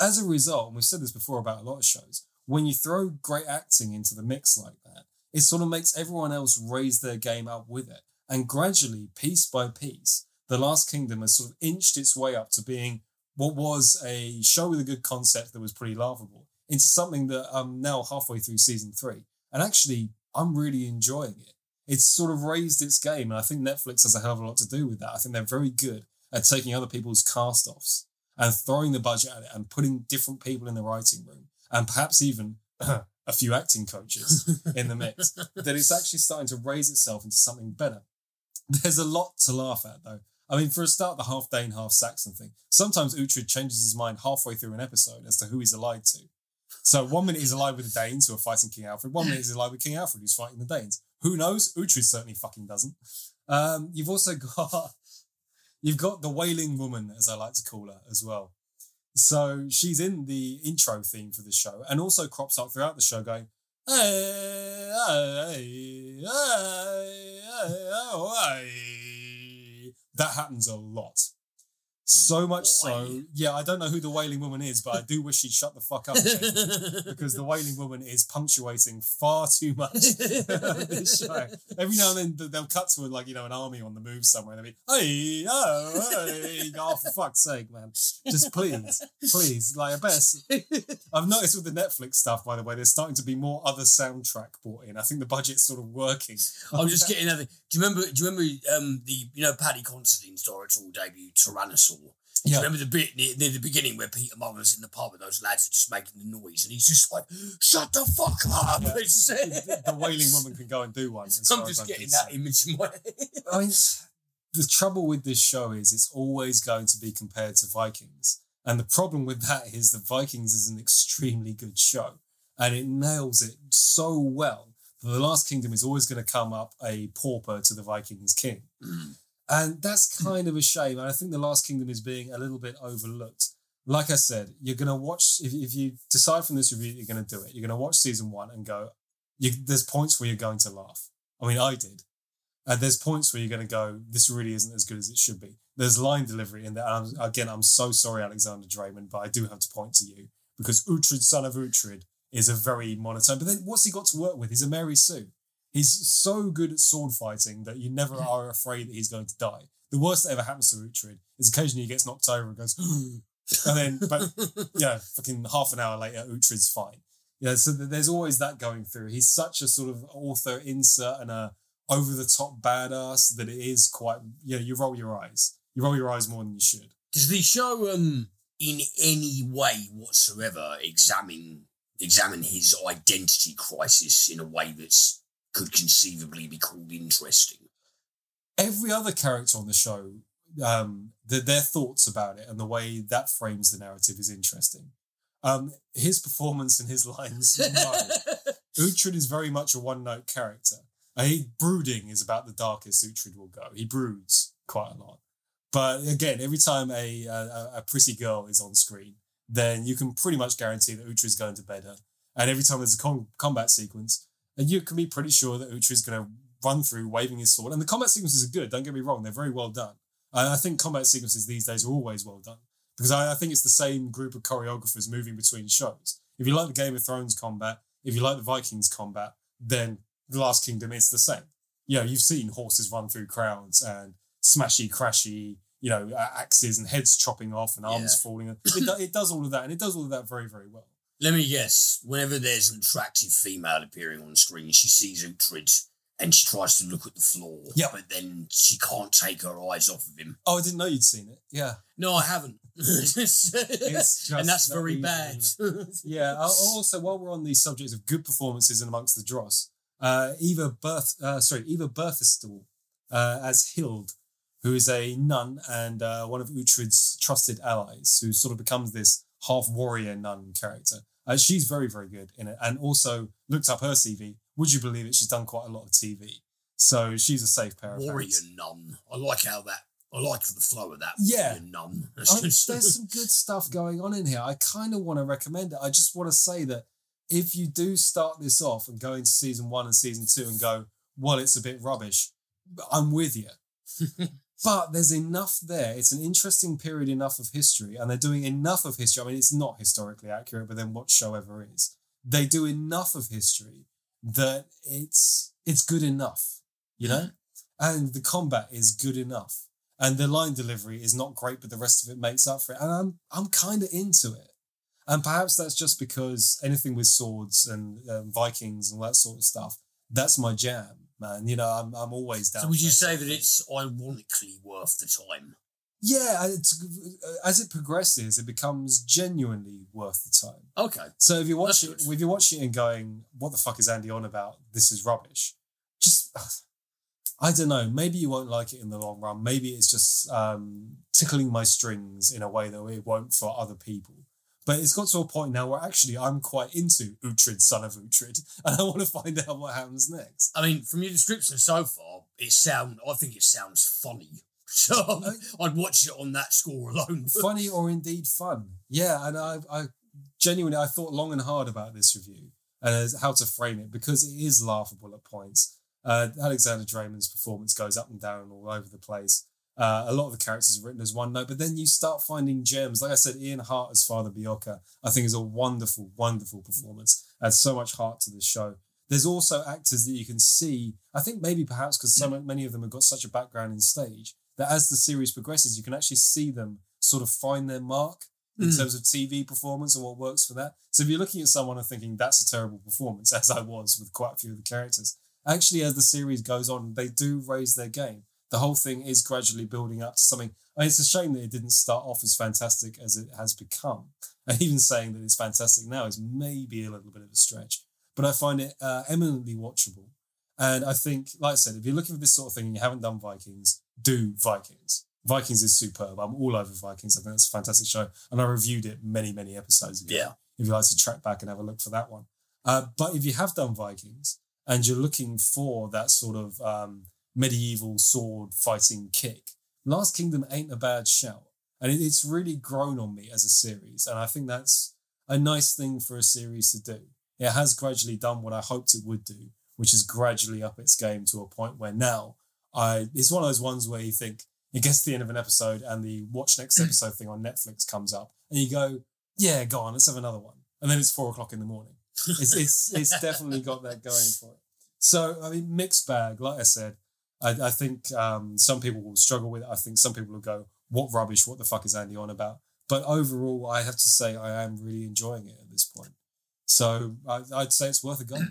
S1: As a result, and we've said this before about a lot of shows, when you throw great acting into the mix like that, it sort of makes everyone else raise their game up with it. And gradually, piece by piece, The Last Kingdom has sort of inched its way up to being what was a show with a good concept that was pretty laughable into something that I'm now halfway through season three. And actually, I'm really enjoying it. It's sort of raised its game. And I think Netflix has a hell of a lot to do with that. I think they're very good at taking other people's cast offs and throwing the budget at it and putting different people in the writing room and perhaps even a few acting coaches in the mix. that it's actually starting to raise itself into something better. There's a lot to laugh at though. I mean, for a start, the half Dane, half Saxon thing. Sometimes Uhtred changes his mind halfway through an episode as to who he's allied to. So one minute he's allied with the Danes who are fighting King Alfred. One minute he's allied with King Alfred who's fighting the Danes. Who knows? Uhtred certainly fucking doesn't. Um, you've also got you've got the Wailing Woman, as I like to call her, as well. So she's in the intro theme for the show and also crops up throughout the show going, hey, hey, hey, hey. Oh, that happens a lot. So much so, yeah, I don't know who the Wailing Woman is, but I do wish she'd shut the fuck up because the Wailing Woman is punctuating far too much this show. Every now and then they'll cut to like you know an army on the move somewhere and they'll be hey oh hey oh for fuck's sake man just please please like I best I've noticed with the Netflix stuff by the way there's starting to be more other soundtrack brought in I think the budget's sort of working
S2: I'm just getting another. Do you remember? Do you remember um, the you know Paddy Considine's directorial debut, Tyrannosaur? Do you
S1: yeah
S2: remember the bit near, near the beginning where Peter Mullan's in the pub and those lads are just making the noise and he's just like, "Shut the fuck up!"
S1: Yeah. The, the Wailing Woman can go and do one
S2: I'm just getting
S1: concerned.
S2: that image in my head.
S1: I mean, the trouble with this show is it's always going to be compared to Vikings. And the problem with that is that Vikings is an extremely good show and it nails it so well that The Last Kingdom is always going to come up a pauper to the Vikings king. Mm. And that's hmm. kind of a shame. And I think The Last Kingdom is being a little bit overlooked. Like I said, you're going to watch, if, if you decide from this review you're going to do it, you're going to watch season one and go, you, there's points where you're going to laugh. I mean, I did. And there's points where you're going to go, this really isn't as good as it should be. There's line delivery in there. And I'm, again, I'm so sorry, Alexander Dreymon, but I do have to point to you because Uhtred, son of Uhtred, is a very monotone. But then what's he got to work with? He's a Mary Sue. He's so good at sword fighting that you never are afraid that he's going to die. The worst that ever happens to Uhtred is occasionally he gets knocked over and goes, and then, but yeah, fucking half an hour later, Uhtred's fine. Yeah, so there's always that going through. He's such a sort of author insert and a over the top badass that it is quite. Yeah, you roll your eyes. You roll your eyes more than you should.
S2: Does the show, um, in any way whatsoever, examine examine his identity crisis in a way that's could conceivably be called interesting?
S1: Every other character on the show, um, the, their thoughts about it and the way that frames the narrative is interesting. Um, his performance and his lines, no. Uhtred is very much a one note character. Uh, he, brooding is about the darkest Uhtred will go. He broods quite a lot. But again, every time a, a, a pretty girl is on screen, then you can pretty much guarantee that Uhtred's going to bed her. And every time there's a com- combat sequence, and you can be pretty sure that Uhtred's going to run through waving his sword. And the combat sequences are good, don't get me wrong, they're very well done. I think combat sequences these days are always well done because I, I think it's the same group of choreographers moving between shows. If you like the Game of Thrones combat, if you like the Vikings combat, then The Last Kingdom is the same. You know, you've seen horses run through crowds and smashy, crashy, you know, axes and heads chopping off and arms yeah. falling. It, it does all of that, and it does all of that very, very well.
S2: Let me guess. Whenever there's an attractive female appearing on screen, she sees Uhtred and she tries to look at the floor.
S1: Yeah.
S2: But then she can't take her eyes off of him.
S1: Oh, I didn't know you'd seen it. Yeah.
S2: No, I haven't. and that's very bad.
S1: yeah. Also, while we're on the subject of good performances and amongst the dross, uh, Eva Berth, uh, sorry, Eva Birthistle uh, as Hild, who is a nun and uh, one of Uhtred's trusted allies, who sort of becomes this half warrior nun character. Uh, she's very, very good in it. And also looked up her CV. Would you believe it? She's done quite a lot of TV. So she's a safe pair of
S2: Warrior nun. I like how that. I like the flow of that.
S1: Yeah,
S2: nun.
S1: I there's some good stuff going on in here. I kind of want to recommend it. I just want to say that if you do start this off and go into season one and season two and go, well, it's a bit rubbish, I'm with you. But there's enough there. It's an interesting period enough of history, and they're doing enough of history. I mean, it's not historically accurate, but then what show ever is? They do enough of history that it's it's good enough, you know? And the combat is good enough. And the line delivery is not great, but the rest of it makes up for it. And I'm I'm kind of into it. And perhaps that's just because anything with swords and um, Vikings and all that sort of stuff, that's my jam man. You know, I'm I'm always down.
S2: So would you say that it's ironically worth the time?
S1: Yeah, it's, as it progresses, it becomes genuinely worth the time.
S2: Okay.
S1: So if you watch That's it, good. if you watch it and going, "What the fuck is Andy on about? This is rubbish," just I don't know. Maybe you won't like it in the long run. Maybe it's just um, tickling my strings in a way that it won't for other people. But it's got to a point now where actually I'm quite into Uhtred, son of Uhtred, and I want to find out what happens next.
S2: I mean, from your description so far, it sound I think it sounds funny. So I'd watch it on that score alone.
S1: funny or indeed fun. Yeah, and I, I genuinely I thought long and hard about this review and how to frame it because it is laughable at points. Uh, Alexander Dreymon's performance goes up and down all over the place. Uh, a lot of the characters are written as one note, but then you start finding gems. Like I said, Ian Hart as Father Beocca, I think is a wonderful, wonderful performance. Adds so much heart to the show. There's also actors that you can see. I think maybe perhaps because so many of them have got such a background in stage that as the series progresses, you can actually see them sort of find their mark in mm. terms of TV performance and what works for that. So if you're looking at someone and thinking that's a terrible performance, as I was with quite a few of the characters, actually as the series goes on, they do raise their game the whole thing is gradually building up to something. I mean, it's a shame that it didn't start off as fantastic as it has become. And even saying that it's fantastic now is maybe a little bit of a stretch, but I find it uh, eminently watchable. And I think, like I said, if you're looking for this sort of thing and you haven't done Vikings, do Vikings. Vikings is superb. I'm all over Vikings. I think it's a fantastic show. And I reviewed it many, many episodes ago.
S2: Yeah.
S1: If you like to track back and have a look for that one. Uh, but if you have done Vikings and you're looking for that sort of um, medieval sword fighting kick. Last Kingdom ain't a bad shout. And it's really grown on me as a series. And I think that's a nice thing for a series to do. It has gradually done what I hoped it would do, which is gradually up its game to a point where now I it's one of those ones where you think it gets to the end of an episode and the watch next episode thing on Netflix comes up and you go, yeah, go on, let's have another one. And then it's four o'clock in the morning. It's it's it's definitely got that going for it. So I mean, mixed bag. Like I said, I, I think um, some people will struggle with it. I think some people will go, "What rubbish? What the fuck is Andy on about?" But overall, I have to say I am really enjoying it at this point. So I, I'd say it's worth a go.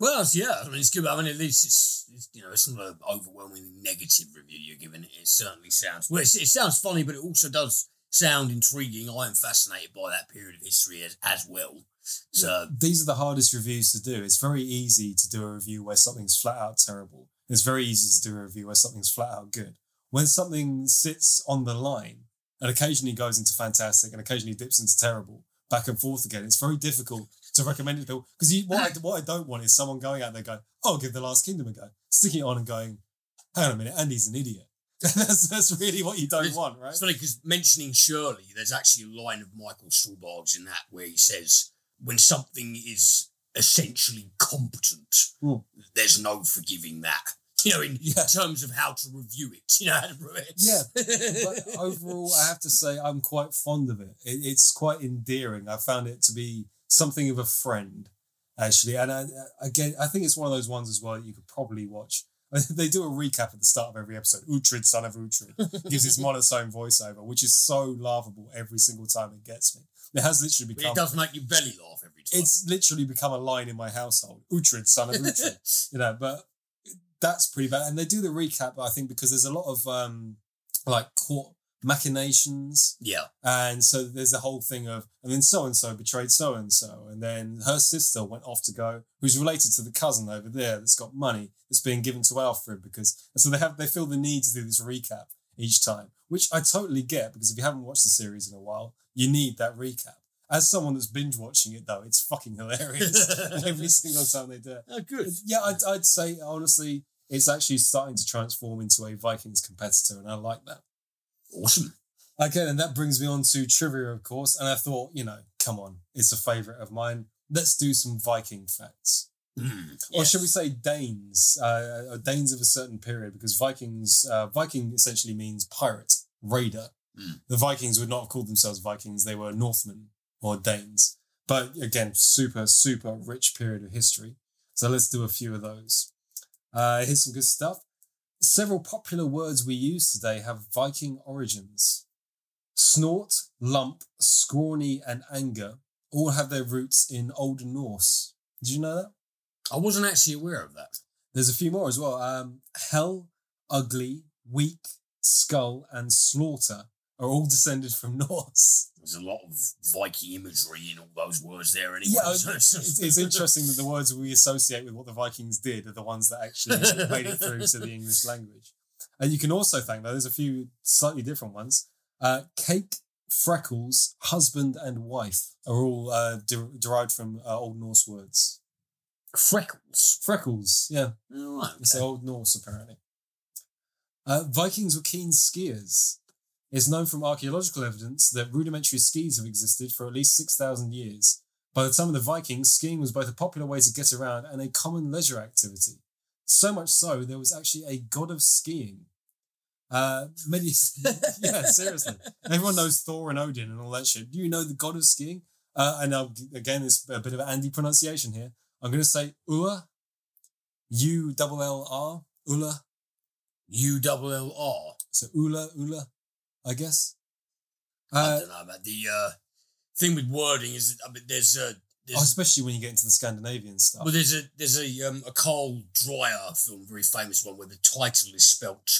S2: Well, yeah, I mean, it's good. I mean, at least it's, it's you know, it's not an overwhelmingly negative review you're giving it. It certainly sounds well. It sounds funny, but it also does sound intriguing. I am fascinated by that period of history as, as well. So
S1: These are the hardest reviews to do. It's very easy to do a review where something's flat out terrible. It's very easy to do a review where something's flat out good. When something sits on the line and occasionally goes into fantastic and occasionally dips into terrible, back and forth again, it's very difficult to recommend it to people. Because what I, what I don't want is someone going out there going, oh, give The Last Kingdom a go, sticking it on and going, hang on a minute, Andy's an idiot. that's, that's really what you don't
S2: It's-
S1: want, right?
S2: it's funny because mentioning Shirley, there's actually a line of Michael Stuhlbarg's in that where he says, "When something is essentially competent,
S1: Hmm.
S2: there's no forgiving that." You know, in
S1: Yeah.
S2: terms of how to review it. You know, how to review it.
S1: Yeah, but overall, I have to say I'm quite fond of it. it. It's quite endearing. I found it to be something of a friend, actually. And I, again, I think it's one of those ones as well that you could probably watch. They do a recap at the start of every episode. Uhtred, son of Uhtred, gives his monotone voiceover, which is so laughable every single time it gets me. It has literally
S2: But
S1: become.
S2: it does make your belly laugh every time.
S1: It's literally become a line in my household. Uhtred, son of Uhtred you know, but that's pretty bad. And they do the recap, I think, because there's a lot of um like court machinations.
S2: yeah.
S1: And so there's a whole thing of, and then so and so betrayed so and so. And then her sister went off to go, who's related to the cousin over there that's got money that's being given to Alfred because, and so they have, they feel the need to do this recap each time, which I totally get because if you haven't watched the series in a while, you need that recap. As someone that's binge watching it though, it's fucking hilarious every single time they do it.
S2: Oh, good.
S1: Yeah, I'd, I'd say honestly, it's actually starting to transform into a Vikings competitor, and I like that.
S2: Awesome.
S1: Okay, and that brings me on to trivia, of course. And I thought, you know, come on, it's a favorite of mine. Let's do some Viking facts.
S2: Mm,
S1: Or should we say Danes? Uh, Danes of a certain period, because Vikings, uh, Viking essentially means pirate, raider.
S2: Mm.
S1: The Vikings would not have called themselves Vikings, they were Northmen or Danes. But again, super, super rich period of history. So let's do a few of those. Uh, here's some good stuff. Several popular words we use today have Viking origins. Snort, lump, scrawny, and anger all have their roots in Old Norse. Did you know that?
S2: I wasn't actually aware of that.
S1: There's a few more as well. Um, hell, ugly, weak, skull, and slaughter are all descended from Norse.
S2: There's a lot of Viking imagery in all those words there anyway.
S1: Yeah,
S2: so
S1: it's, it's interesting that the words we associate with what the Vikings did are the ones that actually made it through to the English language. And you can also thank, though, there's a few slightly different ones. Uh, cake, freckles, husband, and wife are all uh, de- derived from uh, Old Norse words.
S2: Freckles.
S1: Freckles, yeah.
S2: All right.
S1: It's. Old Norse, apparently. Uh, Vikings were keen skiers. It's known from archaeological evidence that rudimentary skis have existed for at least 6,000 years. By the time of the Vikings, skiing was both a popular way to get around and a common leisure activity. So much so, there was actually a god of skiing. Uh, many, yeah, seriously. Everyone knows Thor and Odin and all that shit. Do you know the god of skiing? Uh, and I'll, again, it's a bit of an Andy pronunciation here. I'm going to say Ua, U double L R, Ula.
S2: U double L R.
S1: So Ula, Ula, I guess.
S2: I
S1: Uh,
S2: don't know about the uh, thing with wording. Is that, I mean, there's a there's,
S1: oh, especially when you get into the Scandinavian stuff.
S2: well, there's a there's a um, a Carl Dreyer film, very famous one, where the title is spelt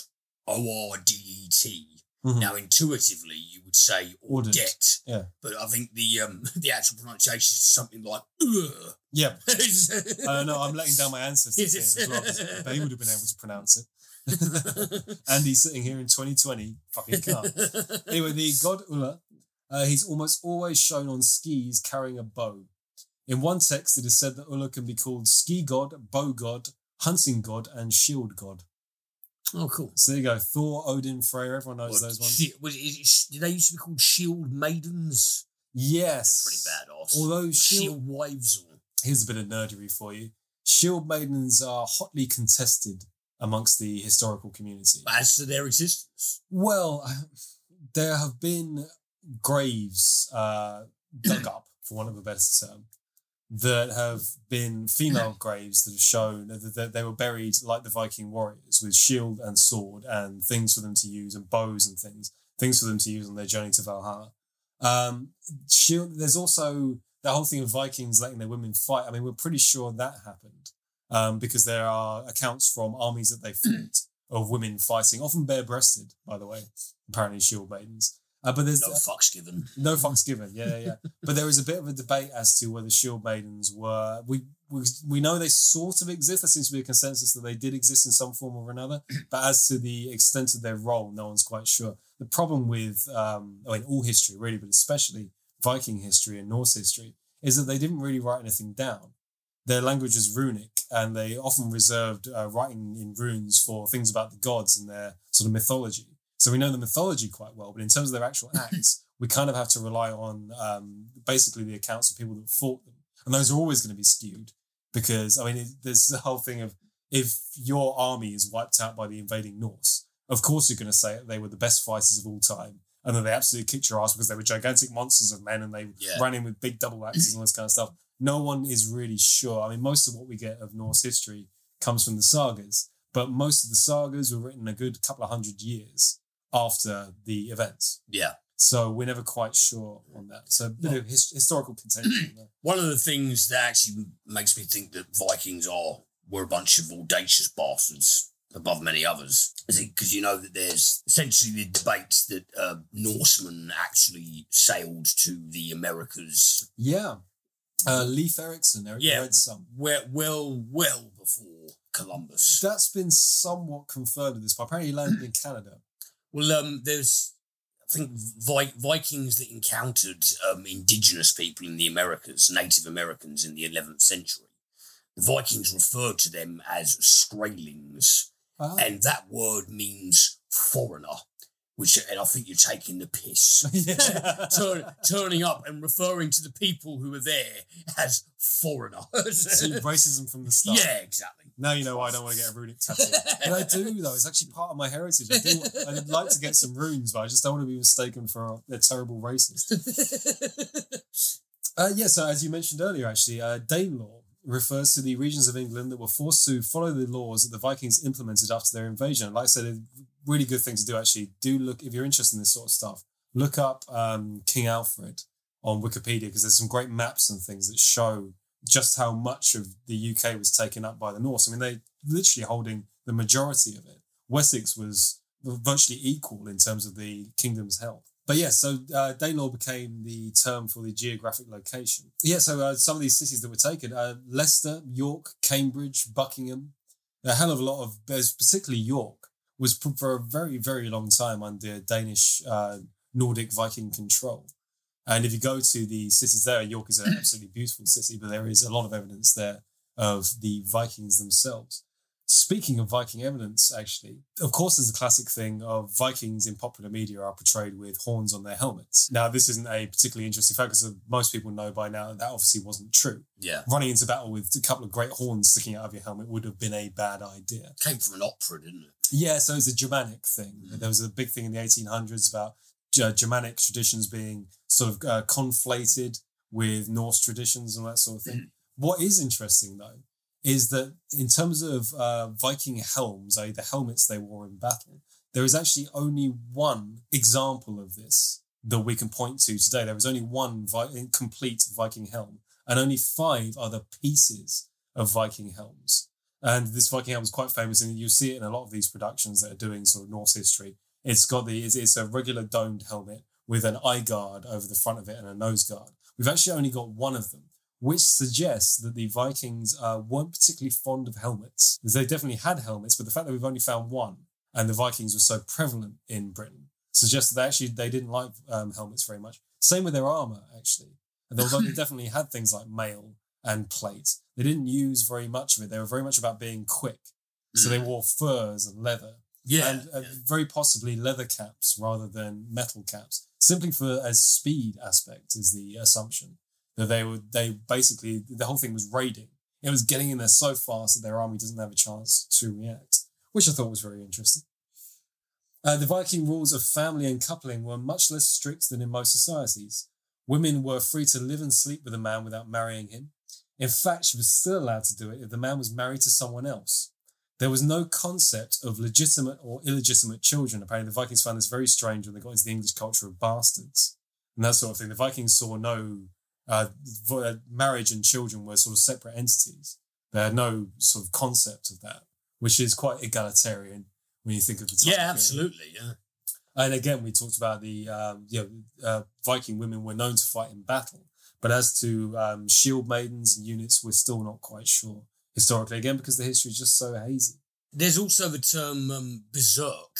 S2: O R D E T.
S1: Mhm.
S2: Now, intuitively, you would say
S1: Audit, yeah.
S2: but I think the um the actual pronunciation is something like. Ugh.
S1: Yeah. Uh, no, I'm letting down my ancestors here as well. They would have been able to pronounce it. Andy's sitting here in 2020, fucking can't. Anyway, the god Ulla, uh, he's almost always shown on skis carrying a bow. In one text, it is said that Ulla can be called ski god, bow god, hunting god, and shield god.
S2: oh, cool.
S1: So there you go. Thor, Odin, Freyr, everyone knows
S2: Well,
S1: those ones.
S2: shi- was it, is- did they used to be called shield maidens?
S1: yes.
S2: They're pretty badass.
S1: Although shield-
S2: shield wives. Or,
S1: Here's a bit of nerdery for you. Shield maidens are hotly contested amongst the historical community.
S2: as to their existence.
S1: Well, there have been graves uh, dug up, for want of a better term, that have been female graves that have shown that they were buried like the Viking warriors with shield and sword and things for them to use and bows and things, things for them to use on their journey to Valhalla. Um, shield. There's also the whole thing of Vikings letting their women fight. I mean, we're pretty sure that happened um, because there are accounts from armies that they fought of women fighting, often bare-breasted, by the way. Apparently, shield maidens. Uh, but there's
S2: No fucks given.
S1: no fucks given. Yeah, yeah, but there is a bit of a debate as to whether shield maidens were. We, we we know they sort of exist. There seems to be a consensus that they did exist in some form or another. But as to the extent of their role, no one's quite sure. The problem with, um, I mean, all history really, but especially Viking history and Norse history, is that they didn't really write anything down. Their language is runic, and they often reserved uh, writing in runes for things about the gods and their sort of mythology. So we know the mythology quite well, but in terms of their actual acts, we kind of have to rely on um, basically the accounts of people that fought them, and those are always going to be skewed because I mean, it, there's the whole thing of if your army is wiped out by the invading Norse, of course you're going to say that they were the best fighters of all time, and that they absolutely kicked your ass because they were gigantic monsters of men and they
S2: Yeah.
S1: ran in with big double axes and all this kind of stuff. No one is really sure. I mean, most of what we get of Norse history comes from the sagas, but most of the sagas were written a good couple of hundred years after the events.
S2: Yeah.
S1: So we're never quite sure on that. So a bit of his- historical contention.
S2: One of the things that actually makes me think that Vikings are were a bunch of audacious bastards above many others is it because you know that there's essentially the debate that uh, Norsemen actually sailed to the Americas
S1: Yeah. Uh, Leif Erikson, Eric
S2: Yeah. Well, well, well before Columbus.
S1: That's been somewhat confirmed at this point. Apparently, he landed in Canada.
S2: Well, um, there's, I think, Vi- Vikings that encountered um, indigenous people in the Americas, Native Americans in the 11th century. The Vikings referred to them as Skraelings,
S1: Ah.
S2: and that word means foreigner, which, and I think you're taking the piss.
S1: Yeah.
S2: Turn, turning up and referring to the people who were there as
S1: foreigners. Racism from the start.
S2: yeah, exactly.
S1: Now you know why I don't want to get a runic tattoo. but I do, though. It's actually part of my heritage. I do. I'd like to get some runes, but I just don't want to be mistaken for a, a terrible racist. Uh, yeah, so as you mentioned earlier, actually, uh, Danelaw refers to the regions of England that were forced to follow the laws that the Vikings implemented after their invasion. Like I said, a really good thing to do, actually. Do look, if you're interested in this sort of stuff, look up um, King Alfred on Wikipedia because there's some great maps and things that show just how much of the UK was taken up by the Norse. I mean, they literally holding the majority of it. Wessex was virtually equal in terms of the kingdom's health. But yeah, so uh, Danelaw became the term for the geographic location. Yeah, so uh, some of these cities that were taken uh, Leicester, York, Cambridge, Buckingham, a hell of a lot of, particularly York, was for a very, very long time under Danish uh, Nordic Viking control. And if you go to the cities there, York is an absolutely beautiful city, but there is a lot of evidence there of the Vikings themselves. Speaking of Viking evidence, actually, of course, there's a classic thing of Vikings in popular media are portrayed with horns on their helmets. Now, this isn't a particularly interesting fact because most people know by now that, that obviously wasn't true.
S2: Yeah.
S1: Running into battle with a couple of great horns sticking out of your helmet would have been a bad idea.
S2: Came from an opera, didn't it?
S1: Yeah, so it's a Germanic thing.
S2: Mm.
S1: There was a big thing in the 1800s about Germanic traditions being sort of uh, conflated with Norse traditions and that sort of thing. What is interesting, though, is that in terms of uh, Viking helms, i.e., the helmets they wore in battle, there is actually only one example of this that we can point to today. There is only one vi- complete Viking helm, and only five other pieces of Viking helms. And this Viking helm is quite famous, and you see it in a lot of these productions that are doing sort of Norse history. It's got the it's, it's a regular domed helmet with an eye guard over the front of it and a nose guard. We've actually only got one of them, which suggests that the Vikings uh, weren't particularly fond of helmets. They definitely had helmets, but the fact that we've only found one and the Vikings were so prevalent in Britain suggests that they actually they didn't like um, helmets very much. Same with their armor, actually. And although they definitely had things like mail and plate, they didn't use very much of it. They were very much about being quick. So they wore furs and leather
S2: Yeah.
S1: and uh,
S2: yeah.
S1: very possibly leather caps rather than metal caps, simply for as speed aspect is the assumption that they were they basically the whole thing was raiding. It was getting in there so fast that their army doesn't have a chance to react, which I thought was very interesting. Uh, the Viking rules of family and coupling were much less strict than in most societies. Women were free to live and sleep with a man without marrying him. In fact, she was still allowed to do it if the man was married to someone else. There was no concept of legitimate or illegitimate children. Apparently, the Vikings found this very strange when they got into the English culture of bastards and that sort of thing. The Vikings saw no uh, uh marriage and children were sort of separate entities. They had no sort of concept of that, which is quite egalitarian when you think of the time
S2: Yeah, absolutely. Yeah.
S1: And again, we talked about the um, you know uh, Viking women were known to fight in battle, but as to um, shield maidens and units, we're still not quite sure historically. Again, because the history is just so hazy.
S2: There's also the term um, berserk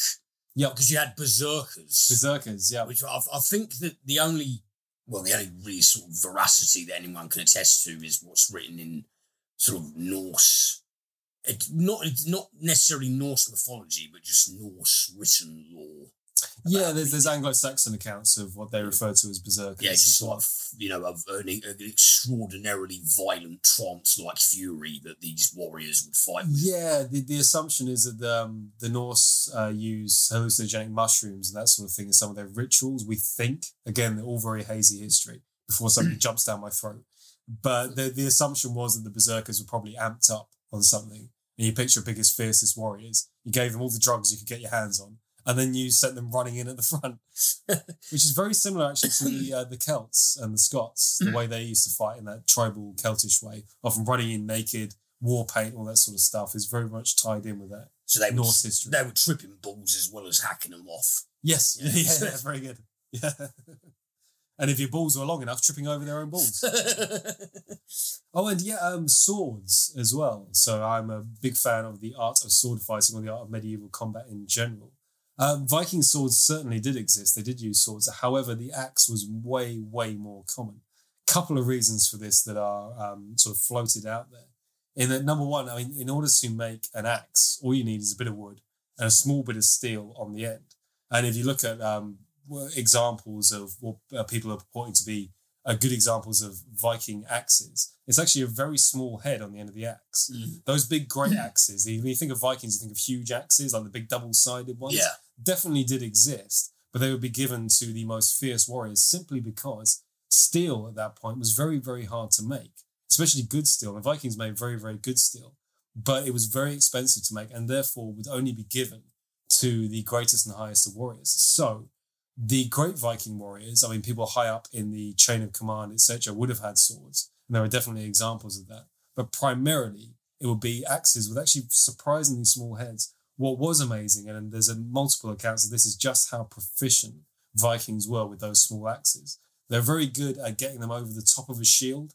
S1: Yeah,
S2: because you had berserkers,
S1: berserkers. Yeah,
S2: which I, I think that the only, well, the only really sort of veracity that anyone can attest to is what's written in sort of Norse. Not it's not necessarily Norse mythology, but just Norse written law.
S1: Yeah. There's there's Anglo-Saxon accounts of what they refer to as berserkers.
S2: Yeah, just like you know, of an, an extraordinarily violent trance-like fury that these warriors would fight with.
S1: Yeah, the, the assumption is that the, um, the Norse uh, use hallucinogenic mushrooms and that sort of thing in some of their rituals. We think, again, they're all very hazy history before something jumps down my throat. But the, the assumption was that the berserkers were probably amped up on something. And you picture biggest, fiercest warriors. You gave them all the drugs you could get your hands on. And then you sent them running in at the front, which is very similar actually to the uh, the Celts and the Scots, the way they used to fight in that tribal Celtish way, often running in naked, war paint, all that sort of stuff is very much tied in with that.
S2: So they were,
S1: Norse history.
S2: they were tripping balls as well as hacking them off.
S1: Yes,
S2: Yeah.
S1: yeah, yeah, very good. Yeah. And if your balls were long enough, tripping over their own balls. Oh, and yeah, um, swords as well. So I'm a big fan of the art of sword fighting or the art of medieval combat in general. Um, Viking swords certainly did exist. They did use swords. However, the axe was way, way more common. A Couple of reasons for this that are um, sort of floated out there. In that, number one, I mean, in order to make an axe, all you need is a bit of wood and a small bit of steel on the end. And if you look at um, examples of what uh, people are purporting to be uh, good examples of Viking axes, it's actually a very small head on the end of the axe.
S2: Mm.
S1: Those big great axes, when you think of Vikings, you think of huge axes, like the big double sided ones.
S2: Yeah.
S1: Definitely did exist, but they would be given to the most fierce warriors simply because steel at that point was very, very hard to make, especially good steel. The Vikings made very, very good steel, but it was very expensive to make and therefore would only be given to the greatest and highest of warriors. So the great Viking warriors, I mean, people high up in the chain of command, etc., would have had swords. And there are definitely examples of that. But primarily, it would be axes with actually surprisingly small heads. What was amazing, and there's a multiple accounts of this, is just how proficient Vikings were with those small axes. They're very good at getting them over the top of a shield,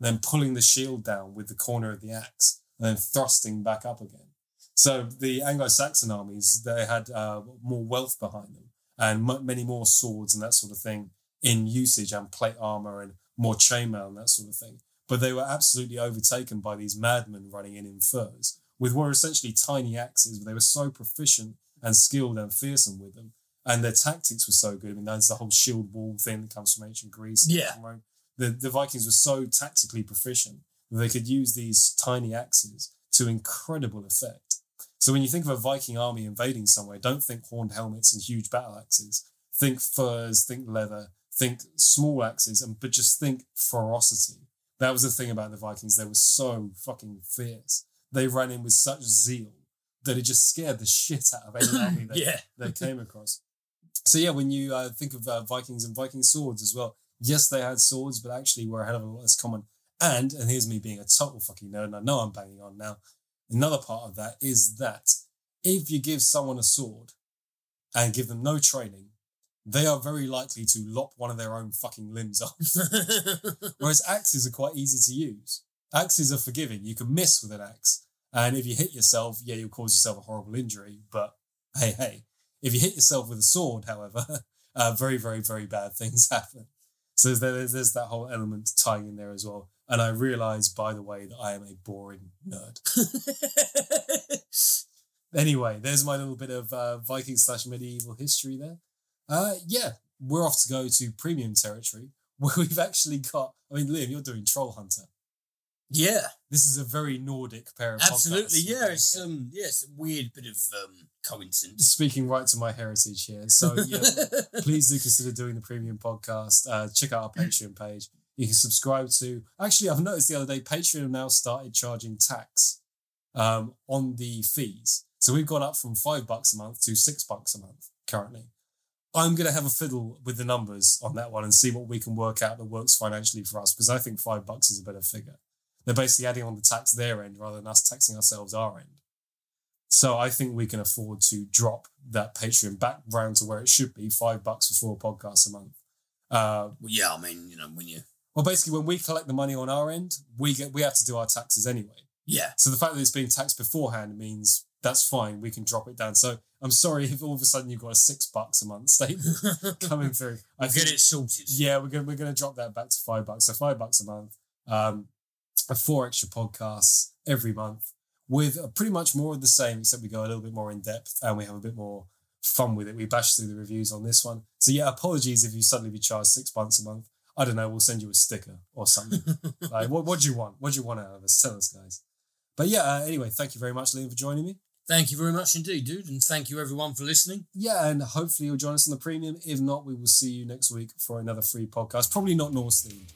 S1: then pulling the shield down with the corner of the axe, and then thrusting back up again. So the Anglo-Saxon armies, they had uh, more wealth behind them and m- many more swords and that sort of thing in usage and plate armor and more chainmail and that sort of thing. But they were absolutely overtaken by these madmen running in in furs with what were essentially tiny axes, but they were so proficient and skilled and fearsome with them. And their tactics were so good. I mean, that's the whole shield wall thing that comes from ancient Greece.
S2: Yeah.
S1: The, the Vikings were so tactically proficient that they could use these tiny axes to incredible effect. So when you think of a Viking army invading somewhere, don't think horned helmets and huge battle axes. Think furs, think leather, think small axes, and but just think ferocity. That was the thing about the Vikings. They were so fucking fierce. They ran in with such zeal that it just scared the shit out of any army that
S2: yeah.
S1: they came across. So yeah, when you uh, think of uh, Vikings and Viking swords as well, yes, they had swords, but actually were a hell of a lot less common. And and here's me being a total fucking nerd, and I know I'm banging on now. Another part of that is that if you give someone a sword and give them no training, they are very likely to lop one of their own fucking limbs off. Whereas axes are quite easy to use. Axes are forgiving. You can miss with an axe. And if you hit yourself, yeah, you'll cause yourself a horrible injury. But hey, hey, if you hit yourself with a sword, however, uh, very, very, very bad things happen. So there's, there's that whole element tying in there as well. And I realize, by the way, that I am a boring nerd. Anyway, there's my little bit of uh, Viking slash medieval history there. Uh, yeah, we're off to go to premium territory where we've actually got. I mean, Liam, you're doing Troll Hunter.
S2: yeah.
S1: This is a very Nordic pair of
S2: Absolutely. Yeah. It's
S1: here.
S2: um. Yeah. It's a weird bit of um coincidence.
S1: Speaking right to my heritage here. So, yeah, please do consider doing the premium podcast. Uh, check out our Patreon page. You can subscribe to. Actually, I've noticed the other day Patreon now started charging tax um, on the fees. So we've gone up from five bucks a month to six bucks a month currently. I'm going to have a fiddle with the numbers on that one and see what we can work out that works financially for us because I think five bucks is a better figure. They're basically adding on the tax their end rather than us taxing ourselves our end. So I think we can afford to drop that Patreon back round to where it should be five bucks for four podcasts a month. Uh,
S2: yeah, I mean, you know, when you
S1: well, basically, when we collect the money on our end, we get we have to do our taxes anyway.
S2: yeah,
S1: So the fact that it's being taxed beforehand means that's fine. We can drop it down. So I'm sorry if all of a sudden you've got a six bucks a month statement coming through. I
S2: I'll
S1: think-
S2: get it sorted.
S1: Yeah, we're gonna we're gonna drop that back to five bucks. So five bucks a month. Um, four extra podcasts every month with pretty much more of the same, except we go a little bit more in depth and we have a bit more fun with it. We bash through the reviews on this one. So yeah, apologies if you suddenly be charged six bucks a month. I don't know. We'll send you a sticker or something. like, what what do you want? What do you want out of us? Tell us, guys. But yeah, uh, anyway, thank you very much, Liam, for joining me.
S2: Thank you very much indeed, dude, and thank you everyone for listening.
S1: Yeah, and hopefully you'll join us on the premium. If not, we will see you next week for another free podcast. Probably not Norse themed.